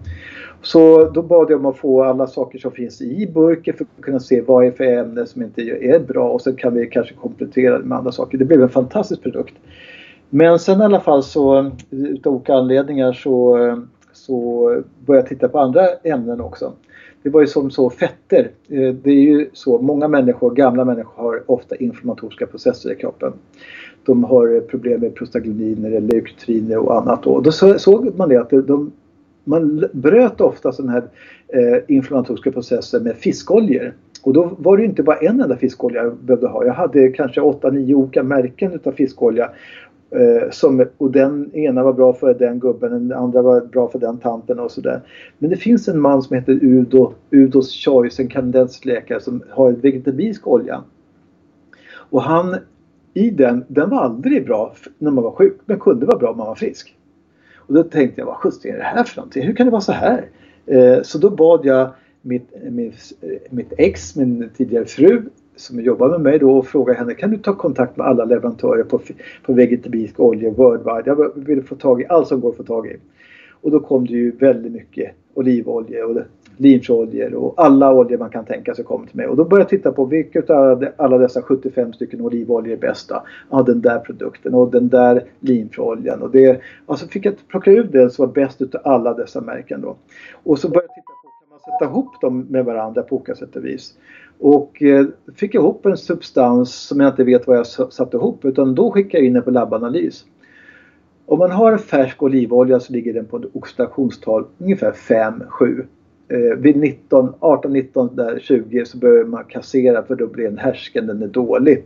Så då bad jag om att få alla saker som finns i burken för att kunna se vad är för ämne som inte är bra och sen kan vi kanske komplettera det med andra saker. Det blev en fantastisk produkt. Men sen i alla fall så utav olika anledningar så, så började jag titta på andra ämnen också. Det var ju som så fetter. Eh, det är ju så, många människor, gamla människor har ofta inflammatoriska processer i kroppen. De har problem med prostaglandiner, leukotriner och annat. Och då såg man det att de, man bröt ofta sådana här eh, inflammatoriska processer med fiskoljor. Och då var det inte bara en enda fiskolja jag behövde ha. Jag hade kanske 8-9 olika märken utav fiskolja. Eh, som, och den ena var bra för den gubben, den andra var bra för den tanten och sådär. Men det finns en man som heter Udo, Udos Choice, en kanadensisk läkare som har en vegetabilisk olja. Och han, i den, den var aldrig bra när man var sjuk men kunde vara bra om man var frisk. Och då tänkte jag, vad sjutton är det här för någonting? Hur kan det vara så här? Eh, så då bad jag mitt, mitt, mitt ex, min tidigare fru, som jobbar med mig då och frågade henne, kan du ta kontakt med alla leverantörer på, på vegetabilisk olja worldwide? Jag vill få tag i allt som går att få tag i. Och då kom det ju väldigt mycket olivolja och linfröoljor och alla oljor man kan tänka sig kommer till mig. Och då började jag titta på vilka av alla dessa 75 stycken olivoljor är bästa. Ja, den där produkten och den där linfröoljan. Och det, alltså fick jag plocka ut det som var bäst utav alla dessa märken då. Och så började jag titta på, kan man sätta ihop dem med varandra på olika sätt och vis. Och eh, fick ihop en substans som jag inte vet vad jag satte ihop utan då skickade jag in den på labbanalys. Om man har en färsk olivolja så ligger den på ett oxidationstal ungefär 5-7 eh, vid 19, 18, 19, där 20 så börjar man kassera för då blir den härsken, den är dålig.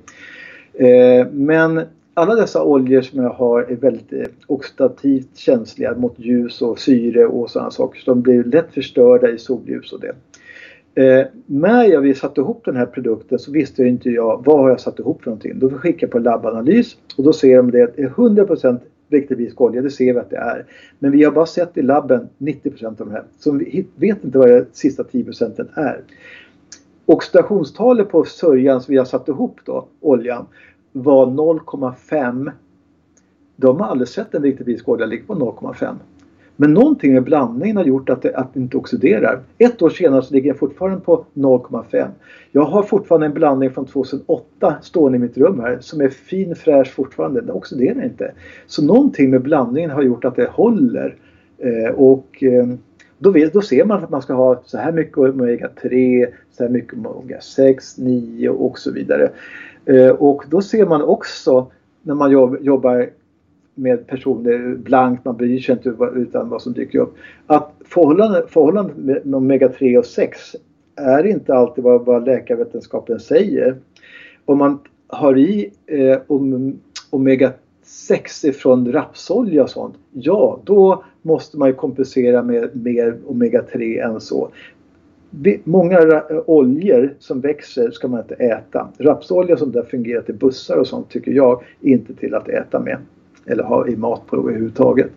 Eh, men alla dessa oljor som jag har är väldigt eh, oxidativt känsliga mot ljus och syre och sådana saker. Så de blir lätt förstörda i solljus och det. Eh, när jag vi satte ihop den här produkten så visste jag inte jag vad har jag satt ihop för någonting. Då skickar jag på labbanalys och då ser de det är 100% vilket det blir det ser vi att det är. Men vi har bara sett i labben 90% av de här. Så vi vet inte vad de sista 10% är. Och stationstalet på sörjan som vi har satt ihop då, oljan, var 0,5. De har aldrig sett en riktig bisk olja ligga på 0,5. Men någonting med blandningen har gjort att det, att det inte oxiderar. Ett år senare så ligger jag fortfarande på 0,5. Jag har fortfarande en blandning från 2008 stående i mitt rum här som är fin fräsch fortfarande. Den oxiderar inte. Så någonting med blandningen har gjort att det håller Eh, och eh, då, vet, då ser man att man ska ha så här mycket omega-3, så här mycket omega-6, 9 och så vidare. Eh, och då ser man också när man jobbar med personer blankt, man bryr sig inte utan vad som dyker upp. Att förhållandet, förhållandet med omega-3 och 6 är inte alltid vad, vad läkarvetenskapen säger. Om man har i eh, om, omega-6 ifrån rapsolja och sånt, ja då måste man ju kompensera med mer omega-3 än så. Många oljor som växer ska man inte äta. Rapsolja som där fungerar till bussar och sånt tycker jag inte till att äta med. Eller ha i matprov överhuvudtaget.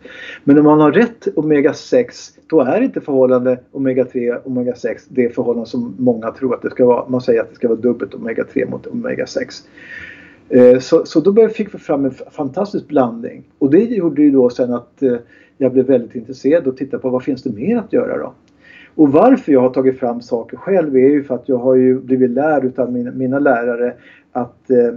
Men om man har rätt omega-6 då är inte förhållande omega-3 omega-6 det förhållande som många tror att det ska vara. Man säger att det ska vara dubbelt omega-3 mot omega-6. Eh, så, så då fick vi fram en fantastisk blandning. Och det gjorde ju då sen att eh, jag blev väldigt intresserad och tittade på vad finns det mer att göra då? Och varför jag har tagit fram saker själv är ju för att jag har ju blivit lärd av mina, mina lärare att, eh,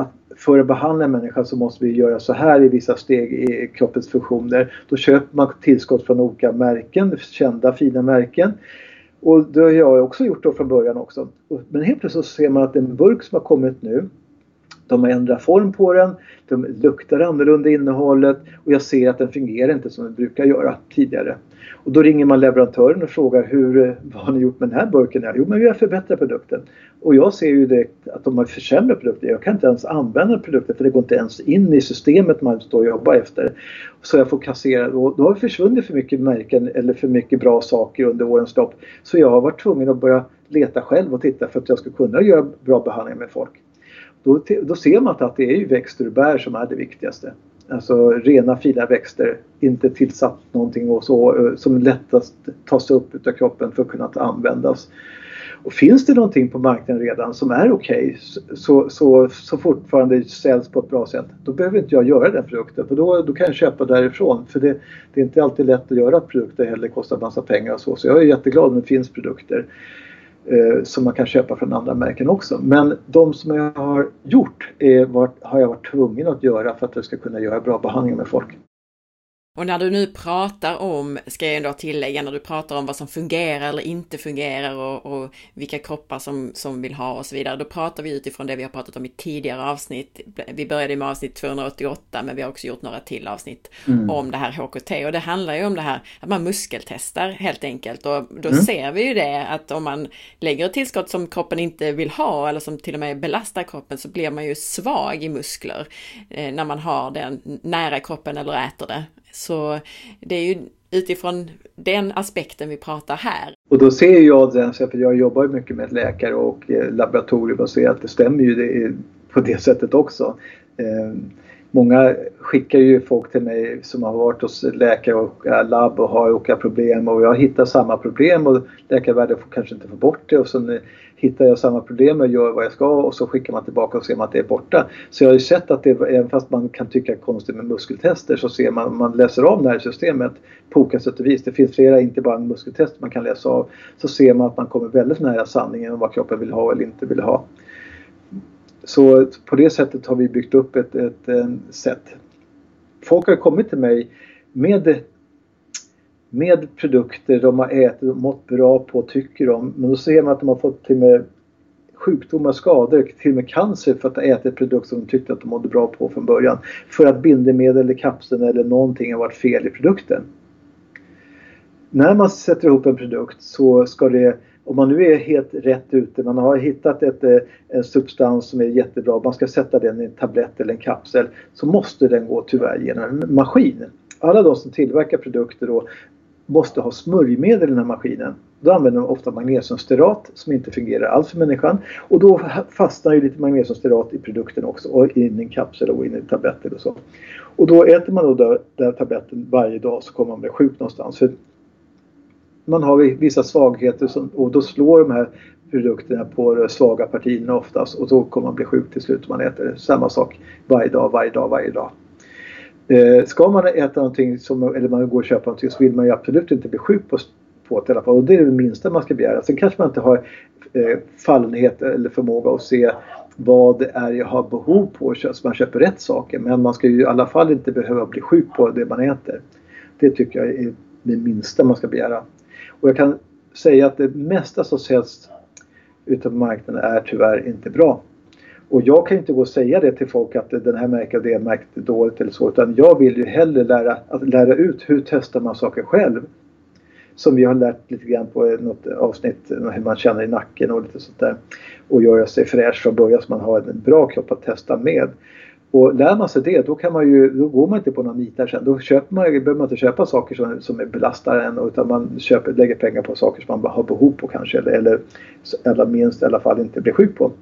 att för att behandla en människa så måste vi göra så här i vissa steg i kroppens funktioner. Då köper man tillskott från olika märken, kända fina märken. Och det har jag också gjort då från början också. Men helt plötsligt så ser man att en burk som har kommit nu de har ändrat form på den, de luktar annorlunda innehållet och jag ser att den fungerar inte som den brukar göra tidigare. Och då ringer man leverantören och frågar hur, eh, vad har ni gjort med den här burken? Jo men vi har förbättrat produkten. Och jag ser ju direkt att de har försämrat produkten. Jag kan inte ens använda produkten för det går inte ens in i systemet man står och jobbar efter. Så jag får kassera. Och då har det försvunnit för mycket märken eller för mycket bra saker under årens lopp. Så jag har varit tvungen att börja leta själv och titta för att jag ska kunna göra bra behandlingar med folk. Då, då ser man att det är ju växter och bär som är det viktigaste. Alltså rena fina växter, inte tillsatt någonting och så, eh, som lättast tas upp utav kroppen för att kunna användas. Och finns det någonting på marknaden redan som är okej okay, så, så, så fortfarande säljs på ett bra sätt då behöver inte jag göra den produkten för då, då kan jag köpa därifrån. För det, det är inte alltid lätt att göra produkter heller, det kostar massa pengar och så. Så jag är jätteglad om det finns produkter eh, som man kan köpa från andra märken också. Men de som jag har gjort är, var, har jag varit tvungen att göra för att jag ska kunna göra bra behandlingar med folk. Och när du nu pratar om, ska jag ändå tillägga, när du pratar om vad som fungerar eller inte fungerar och, och, vilka kroppar som, som vill ha och så vidare, då pratar vi utifrån det vi har pratat om i tidigare avsnitt. Vi började med avsnitt 288, men vi har också gjort några till avsnitt mm. om det här HKT och det handlar ju om det här att man muskeltestar helt enkelt och då mm. ser vi ju det att om man lägger ett tillskott som kroppen inte vill ha eller som till och med belastar kroppen så blir man ju svag i muskler eh, när man har den nära kroppen eller äter det. Så det är ju utifrån den aspekten vi pratar här. Och då ser jag den, för jag jobbar ju mycket med läkare och eh, laboratorium och ser att det stämmer ju det på det sättet också. Ehm, många skickar ju folk till mig som har varit hos läkare och labb och har olika problem och jag hittar samma problem och läkarvärlden får kanske inte få bort det och sen hittar jag samma problem och gör vad jag ska och så skickar man tillbaka och ser man att det är borta. Så jag har ju sett att det, även fast man kan tycka konstigt med muskeltester så ser man, man läser av nervsystemet på olika sätt och vis. Det finns flera, inte bara muskeltester man kan läsa av. Så ser man att man kommer väldigt nära sanningen om vad kroppen vill ha eller inte vill ha. Så på det sättet har vi byggt upp ett, ett, ett sätt. Folk har kommit till mig med med produkter de har ätit och mått bra på tycker de. Men då ser man att de har fått till och med sjukdomar, skador, till och med cancer för att ha ätit produkter som de tyckte att de mådde bra på från början. För att bindemedel eller kapseln eller någonting har varit fel i produkten. När man sätter ihop en produkt så ska det om man nu är helt rätt ute, man har hittat ett, eh, en substans som är jättebra, man ska sätta den i en tablett eller en kapsel, så måste den gå tyvärr genom en maskin. Alla de som tillverkar produkter då måste ha smörjmedel i den här maskinen. Då använder de ofta magnesiumsterat som inte fungerar alls för människan. Och då fastnar ju lite magnesiumsterat i produkten också och in i en kapsel och in i tabletter och så. Och då äter man då den tabletten varje dag så kommer man bli sjuk någonstans. För man har vissa svagheter som, och då slår de här produkterna på de svaga partierna oftast och då kommer man bli sjuk till slut om man äter samma sak varje dag, varje dag, varje dag. Eh, ska man äta någonting som, eller man går och köper någonting så vill man ju absolut inte bli sjuk på, på det i alla fall. Och det är det minsta man ska begära. Sen kanske man inte har eh, fallenhet eller förmåga att se vad det är jag har behov på så man köper rätt saker. Men man ska ju i alla fall inte behöva bli sjuk på det man äter. Det tycker jag är det minsta man ska begära. Och jag kan säga att det mesta som säljs ute på marknaden är tyvärr inte bra. Och jag kan inte gå och säga det till folk att den här märket och det märket är dåligt eller så utan jag vill ju hellre lära, att lära ut hur testar man saker själv. Som vi har lärt lite grann på något avsnitt hur man känner i nacken och lite sånt där. Och göra sig fräsch från början så man har en bra kropp att testa med. Och lär man sig det då, kan man ju, då går man inte på några nitar sen. Då köper man, behöver man inte köpa saker som, som belastar en utan man köper, lägger pengar på saker som man har behov på kanske eller, eller, eller minst i alla fall inte blir sjuk på.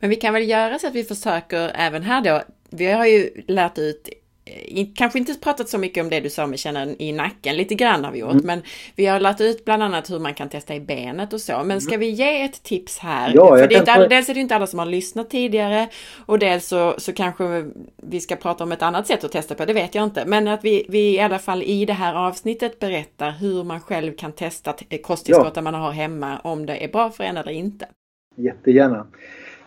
Men vi kan väl göra så att vi försöker även här då. Vi har ju lärt ut Eh, kanske inte pratat så mycket om det du sa med känna i nacken, lite grann har vi gjort, mm. men vi har lagt ut bland annat hur man kan testa i benet och så. Men ska vi ge ett tips här? Ja, För det är inte dels är det inte alla som har lyssnat tidigare och dels så, så kanske vi ska prata om ett annat sätt att testa på, det vet jag inte. Men att vi, vi i alla fall i det här avsnittet berättar hur man själv kan testa kosttillskott ja. man har hemma, om det är bra för en eller inte. Jättegärna.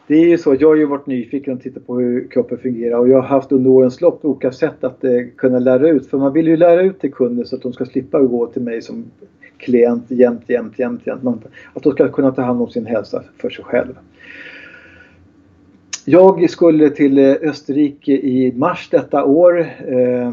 Det är ju så, jag har ju varit nyfiken och tittat på hur kroppen fungerar och jag har haft under årens lopp olika sätt att eh, kunna lära ut. För man vill ju lära ut till kunder så att de ska slippa gå till mig som klient jämt, jämt, jämt, jämt. Att de ska kunna ta hand om sin hälsa för sig själv. Jag skulle till eh, Österrike i mars detta år eh,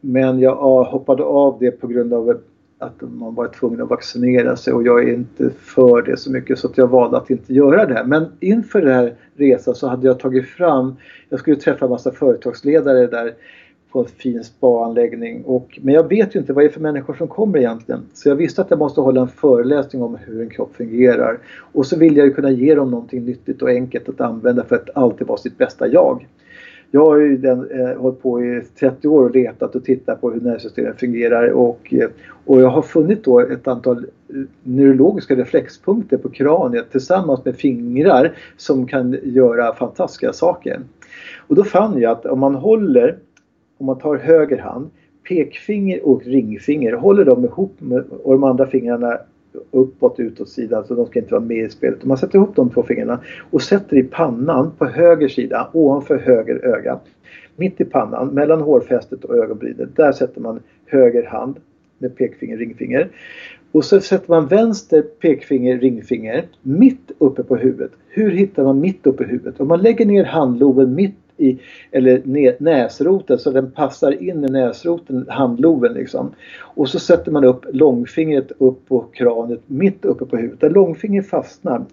men jag hoppade av det på grund av att man var tvungen att vaccinera sig och jag är inte för det så mycket så att jag valde att inte göra det. Men inför den här resan så hade jag tagit fram, jag skulle träffa en massa företagsledare där på en fin spaanläggning. Och, men jag vet ju inte vad det är för människor som kommer egentligen. Så jag visste att jag måste hålla en föreläsning om hur en kropp fungerar. Och så vill jag ju kunna ge dem någonting nyttigt och enkelt att använda för att alltid vara sitt bästa jag. Jag har ju den, eh, hållit på i 30 år och letat och tittat på hur nervsystemet fungerar och, eh, och jag har funnit då ett antal eh, neurologiska reflexpunkter på kraniet tillsammans med fingrar som kan göra fantastiska saker. Och då fann jag att om man håller, om man tar höger hand, pekfinger och ringfinger, håller dem ihop med, och de andra fingrarna uppåt, utåt sidan så de ska inte vara med i spelet. Man sätter ihop de två fingrarna och sätter i pannan på höger sida ovanför höger öga. Mitt i pannan, mellan hårfästet och ögonbrynet, där sätter man höger hand med pekfinger, ringfinger. Och så sätter man vänster pekfinger, ringfinger mitt uppe på huvudet. Hur hittar man mitt uppe i huvudet? Om man lägger ner handloven mitt i, eller näsroten så den passar in i näsroten, handloven liksom. Och så sätter man upp långfingret upp på kraniet mitt uppe på huvudet. Där långfingret fastnar,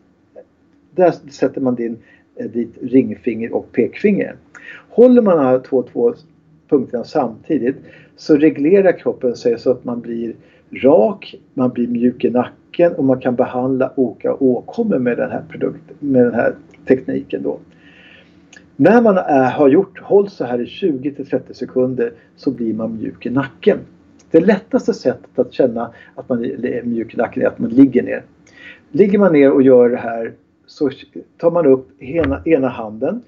där sätter man din, eh, dit ringfinger och pekfinger. Håller man de här två, två punkterna samtidigt så reglerar kroppen sig så att man blir rak, man blir mjuk i nacken och man kan behandla olika åkommor med den här produkten, med den här tekniken då. När man är, har gjort, hållit så här i 20 till 30 sekunder så blir man mjuk i nacken. Det lättaste sättet att känna att man är mjuk i nacken är att man ligger ner. Ligger man ner och gör det här så tar man upp ena, ena handen.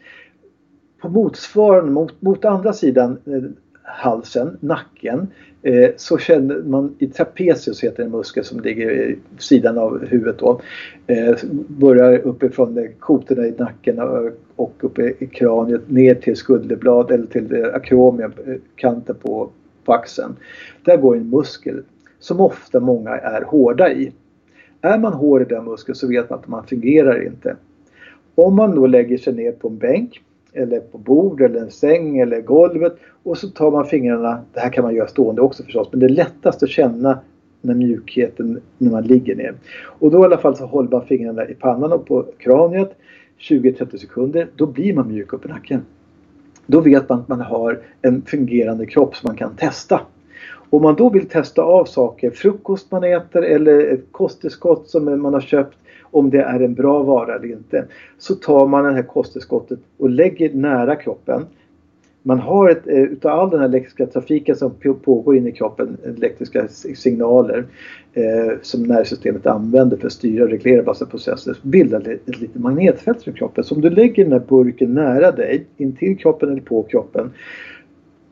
På motsvarande, mot, mot andra sidan eh, halsen, nacken, eh, så känner man i trapezius heter en muskel som ligger i sidan av huvudet då. Eh, börjar uppifrån kotorna i nacken och, uppe upp i kraniet ner till skulderblad eller till eh, akromium, eh, kanten på, på axeln. Där går en muskel som ofta många är hårda i. Är man hård i den muskeln så vet man att man fungerar inte. Om man då lägger sig ner på en bänk eller på bord eller en säng eller golvet och så tar man fingrarna, det här kan man göra stående också förstås, men det är lättast att känna den mjukheten när man ligger ner. Och då i alla fall så håller man fingrarna i pannan och på kraniet 20-30 sekunder, då blir man mjuk upp i nacken. Då vet man att man har en fungerande kropp som man kan testa. Om man då vill testa av saker, frukost man äter eller ett kosttillskott som man har köpt om det är en bra vara eller inte. Så tar man det här kosttillskottet och lägger nära kroppen. Man har ett, eh, utav all den här elektriska trafiken som pågår inne i kroppen, elektriska signaler eh, som nervsystemet använder för att styra och reglera massa processer, bildar ett litet magnetfält runt kroppen. Så om du lägger den här burken nära dig, intill kroppen eller på kroppen,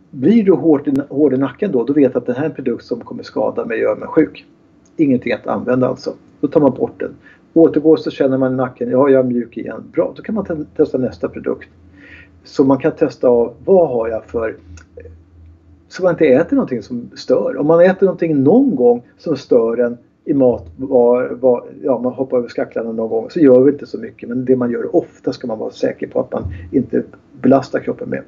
blir du hård i, hård i nacken då, då vet du att det här är en produkt som kommer skada mig och göra mig sjuk. Ingenting att använda alltså. Då tar man bort den. Återgår så känner man i nacken, ja jag är mjuk igen. Bra, då kan man testa nästa produkt. Så man kan testa av vad har jag för så man inte äter någonting som stör. Om man äter någonting någon gång som stör en i mat, var, var, ja man hoppar över skacklarna någon gång så gör vi inte så mycket men det man gör ofta ska man vara säker på att man inte belastar kroppen med.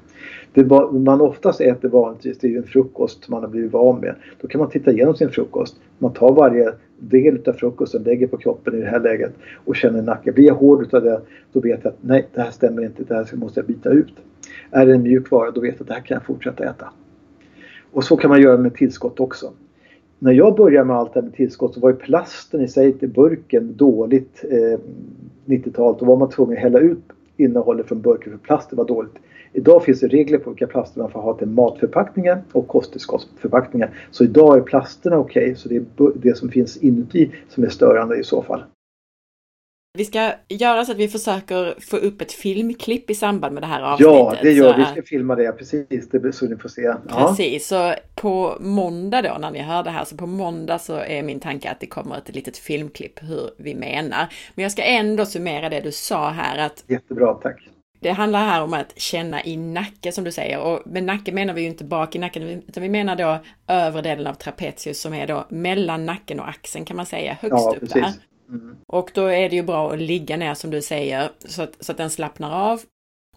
Det man oftast äter vanligtvis det är en frukost man har blivit van med. Då kan man titta igenom sin frukost. Man tar varje del av frukosten, lägger på kroppen i det här läget och känner nacken. Blir jag hård utav det då vet jag att nej det här stämmer inte, det här måste jag byta ut. Är det en mjuk vara då vet jag att det här kan jag fortsätta äta. Och så kan man göra med tillskott också. När jag började med allt det här med tillskott så var ju plasten i sig till burken dåligt eh, 90-talet. Då var man tvungen att hälla ut innehållet från burken för plasten var dåligt. Idag finns det regler på vilka plaster man får ha till matförpackningar och kosttillskottsförpackningar. Så idag är plasterna okej, okay, så det är det som finns inuti som är störande i så fall. Vi ska göra så att vi försöker få upp ett filmklipp i samband med det här avsnittet. Ja, det gör vi. Vi ska filma det, precis. Det så ni får se. Ja. Precis, så på måndag då när ni hör det här, så på måndag så är min tanke att det kommer ett litet filmklipp hur vi menar. Men jag ska ändå summera det du sa här att Jättebra, tack. Det handlar här om att känna i nacke som du säger och med nacke menar vi ju inte bak i nacken utan vi menar då övre delen av trapezius som är då mellan nacken och axeln kan man säga högst ja, upp precis. där. Mm. Och då är det ju bra att ligga ner som du säger så att, så att den slappnar av.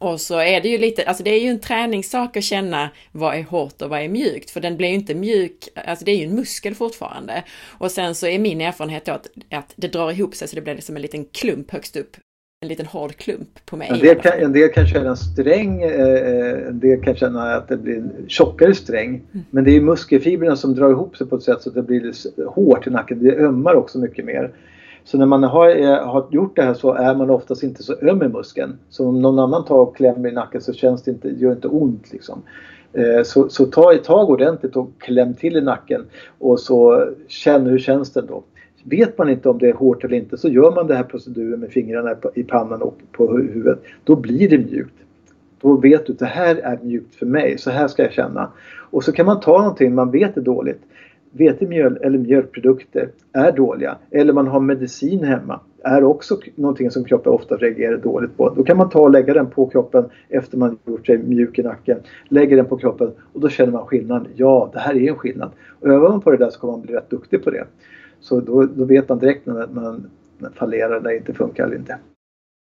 Och så är det ju lite, alltså det är ju en träningssak att känna vad är hårt och vad är mjukt, för den blir ju inte mjuk, alltså det är ju en muskel fortfarande. Och sen så är min erfarenhet då att, att det drar ihop sig så det blir liksom en liten klump högst upp en liten hård klump på mig. En del kan, en del kan känna en sträng, eh, en del kan känna att det blir en tjockare sträng. Mm. Men det är muskelfibrerna som drar ihop sig på ett sätt så att det blir hårt i nacken. Det ömmar också mycket mer. Så när man har, eh, har gjort det här så är man oftast inte så öm i muskeln. Så om någon annan tar och klämmer i nacken så känns det inte, gör det inte ont liksom. Eh, så, så ta ett tag ordentligt och kläm till i nacken och så känn hur känns det då. Vet man inte om det är hårt eller inte så gör man den här proceduren med fingrarna i pannan och på huvudet. Då blir det mjukt. Då vet du att det här är mjukt för mig, så här ska jag känna. Och så kan man ta någonting man vet är dåligt vetemjöl eller mjölkprodukter är dåliga eller man har medicin hemma är också någonting som kroppen ofta reagerar dåligt på. Då kan man ta och lägga den på kroppen efter man gjort sig mjuk i nacken. Lägger den på kroppen och då känner man skillnad. Ja, det här är en skillnad. Och övar man på det där så kommer man bli rätt duktig på det. Så då, då vet man direkt när man fallerar när det inte funkar eller inte.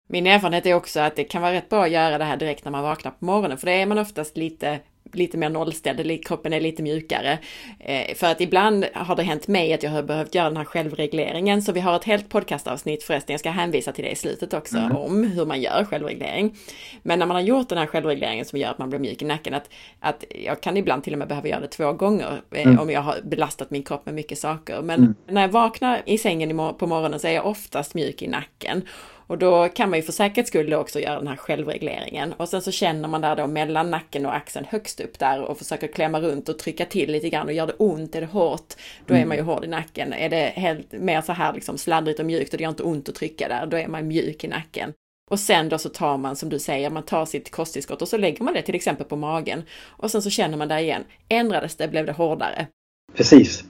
Min erfarenhet är också att det kan vara rätt bra att göra det här direkt när man vaknar på morgonen, för det är man oftast lite lite mer nollställd, kroppen är lite mjukare. Eh, för att ibland har det hänt mig att jag har behövt göra den här självregleringen, så vi har ett helt podcastavsnitt förresten, jag ska hänvisa till det i slutet också, mm. om hur man gör självreglering. Men när man har gjort den här självregleringen som gör att man blir mjuk i nacken, att, att jag kan ibland till och med behöva göra det två gånger eh, mm. om jag har belastat min kropp med mycket saker. Men mm. när jag vaknar i sängen på morgonen så är jag oftast mjuk i nacken. Och då kan man ju för säkerhets skull också göra den här självregleringen. Och sen så känner man där då mellan nacken och axeln högst upp där och försöker klämma runt och trycka till lite grann och gör det ont, är det hårt, då mm. är man ju hård i nacken. Är det helt mer så här liksom sladdrigt och mjukt och det gör inte ont att trycka där, då är man mjuk i nacken. Och sen då så tar man, som du säger, man tar sitt kosttillskott och så lägger man det till exempel på magen. Och sen så känner man där igen, ändrades det, blev det hårdare? Precis.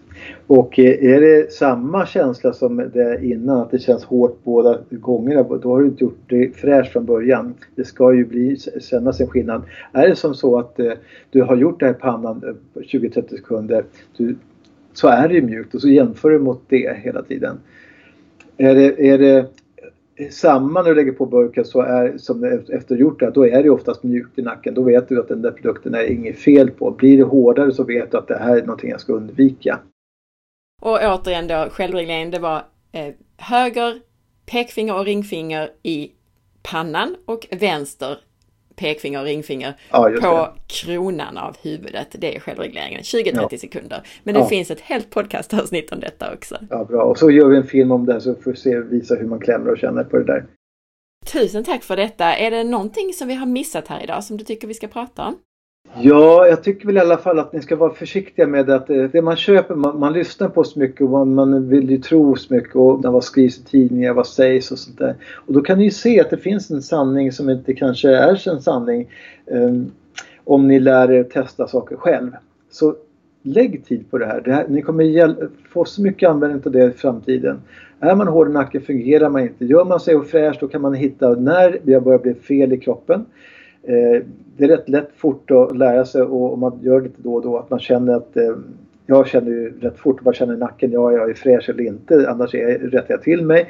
Och eh, är det samma känsla som det innan, att det känns hårt båda gångerna, då har du inte gjort det fräscht från början. Det ska ju bli, kännas en skillnad. Är det som så att eh, du har gjort det här i pannan 20-30 sekunder, du, så är det mjukt och så jämför du mot det hela tiden. Är det, är det samma när du lägger på burken så är, som efter du gjort det, då är det oftast mjukt i nacken. Då vet du att den där produkten är inget fel på. Blir det hårdare så vet du att det här är någonting jag ska undvika. Och återigen då, självreglering, det var eh, höger pekfinger och ringfinger i pannan och vänster pekfinger och ringfinger ja, på kronan av huvudet. Det är självregleringen, 20-30 ja. sekunder. Men det ja. finns ett helt podcastavsnitt om detta också. Ja, bra. Och så gör vi en film om det så får vi se, visa hur man klämmer och känner på det där. Tusen tack för detta. Är det någonting som vi har missat här idag som du tycker vi ska prata om? Ja, jag tycker väl i alla fall att ni ska vara försiktiga med att eh, det man köper, man, man lyssnar på så mycket och man, man, vill ju tro så mycket och vad skrivs i tidningar, vad sägs och sånt där. Och då kan ni ju se att det finns en sanning som inte kanske är en sanning um, om ni lär er testa saker själv. Så lägg tid på det här. Det här ni kommer få så mycket användning av det i framtiden. Är man hård i nacken fungerar man inte. Gör man sig och fräsch då kan man hitta när det börjar bli fel i kroppen Eh, det är rätt lätt fort att lära sig och om man gör det då och då att man känner att eh, jag känner ju rätt fort, man känner i nacken, ja jag är fräsch eller inte, annars är jag, rättar jag till mig.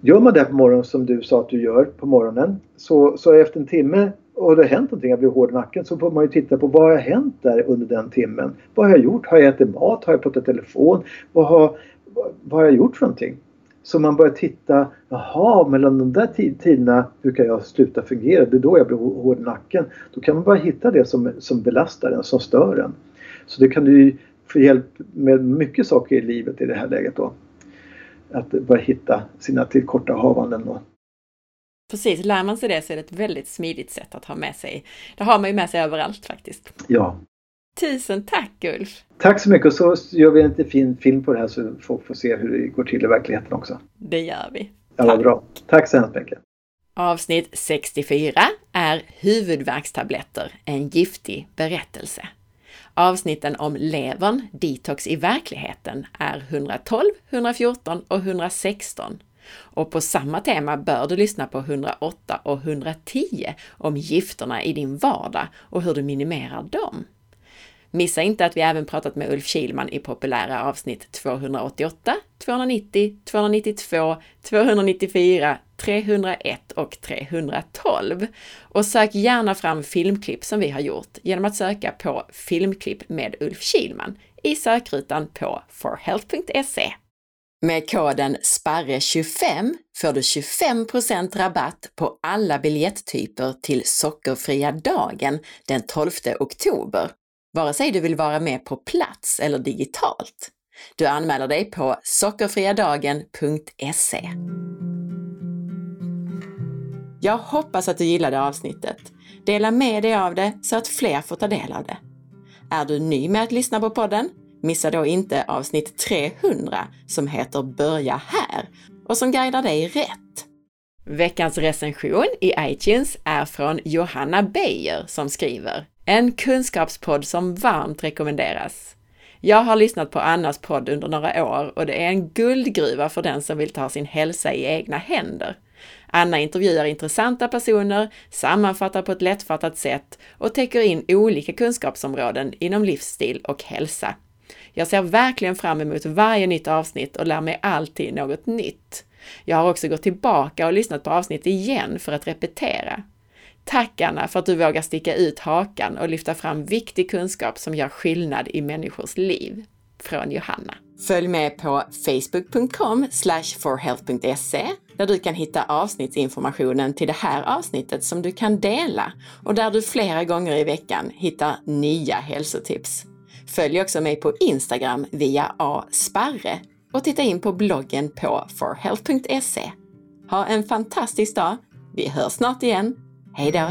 Gör man det på morgonen som du sa att du gör på morgonen så, så efter en timme och det har hänt någonting, jag blir hård i nacken, så får man ju titta på vad har hänt där under den timmen? Vad har jag gjort? Har jag ätit mat? Har jag pratat telefon? Vad har, vad har jag gjort för någonting? Så man börjar titta, jaha, mellan de där tiderna hur kan jag sluta fungera? Det är då jag blir hård i nacken. Då kan man bara hitta det som, som belastar en, som stör en. Så det kan du få hjälp med mycket saker i livet i det här läget då. Att börja hitta sina tillkortahavanden. Då. Precis, lär man sig det så är det ett väldigt smidigt sätt att ha med sig. Det har man ju med sig överallt faktiskt. Ja. Tusen tack Ulf! Tack så mycket och så gör vi en lite fin film på det här så folk får se hur det går till i verkligheten också. Det gör vi. Ja, vad bra. Tack så hemskt mycket. Avsnitt 64 är Huvudvärkstabletter, en giftig berättelse. Avsnitten om levern, detox i verkligheten, är 112, 114 och 116. Och på samma tema bör du lyssna på 108 och 110 om gifterna i din vardag och hur du minimerar dem. Missa inte att vi även pratat med Ulf Kilman i populära avsnitt 288, 290, 292, 294, 301 och 312. Och sök gärna fram filmklipp som vi har gjort genom att söka på filmklipp med Ulf Kilman i sökrutan på forhealth.se. Med koden SPARRE25 får du 25% rabatt på alla biljetttyper till Sockerfria dagen den 12 oktober vare sig du vill vara med på plats eller digitalt. Du anmäler dig på sockerfriadagen.se. Jag hoppas att du gillade avsnittet. Dela med dig av det så att fler får ta del av det. Är du ny med att lyssna på podden? Missa då inte avsnitt 300 som heter Börja här och som guidar dig rätt. Veckans recension i iTunes är från Johanna Beijer som skriver en kunskapspodd som varmt rekommenderas. Jag har lyssnat på Annas podd under några år och det är en guldgruva för den som vill ta sin hälsa i egna händer. Anna intervjuar intressanta personer, sammanfattar på ett lättfattat sätt och täcker in olika kunskapsområden inom livsstil och hälsa. Jag ser verkligen fram emot varje nytt avsnitt och lär mig alltid något nytt. Jag har också gått tillbaka och lyssnat på avsnitt igen för att repetera. Tack Anna för att du vågar sticka ut hakan och lyfta fram viktig kunskap som gör skillnad i människors liv. Från Johanna. Följ med på facebook.com forhealth.se där du kan hitta avsnittsinformationen till det här avsnittet som du kan dela och där du flera gånger i veckan hittar nya hälsotips. Följ också mig på Instagram via asparre och titta in på bloggen på forhealth.se. Ha en fantastisk dag! Vi hörs snart igen. Hej då!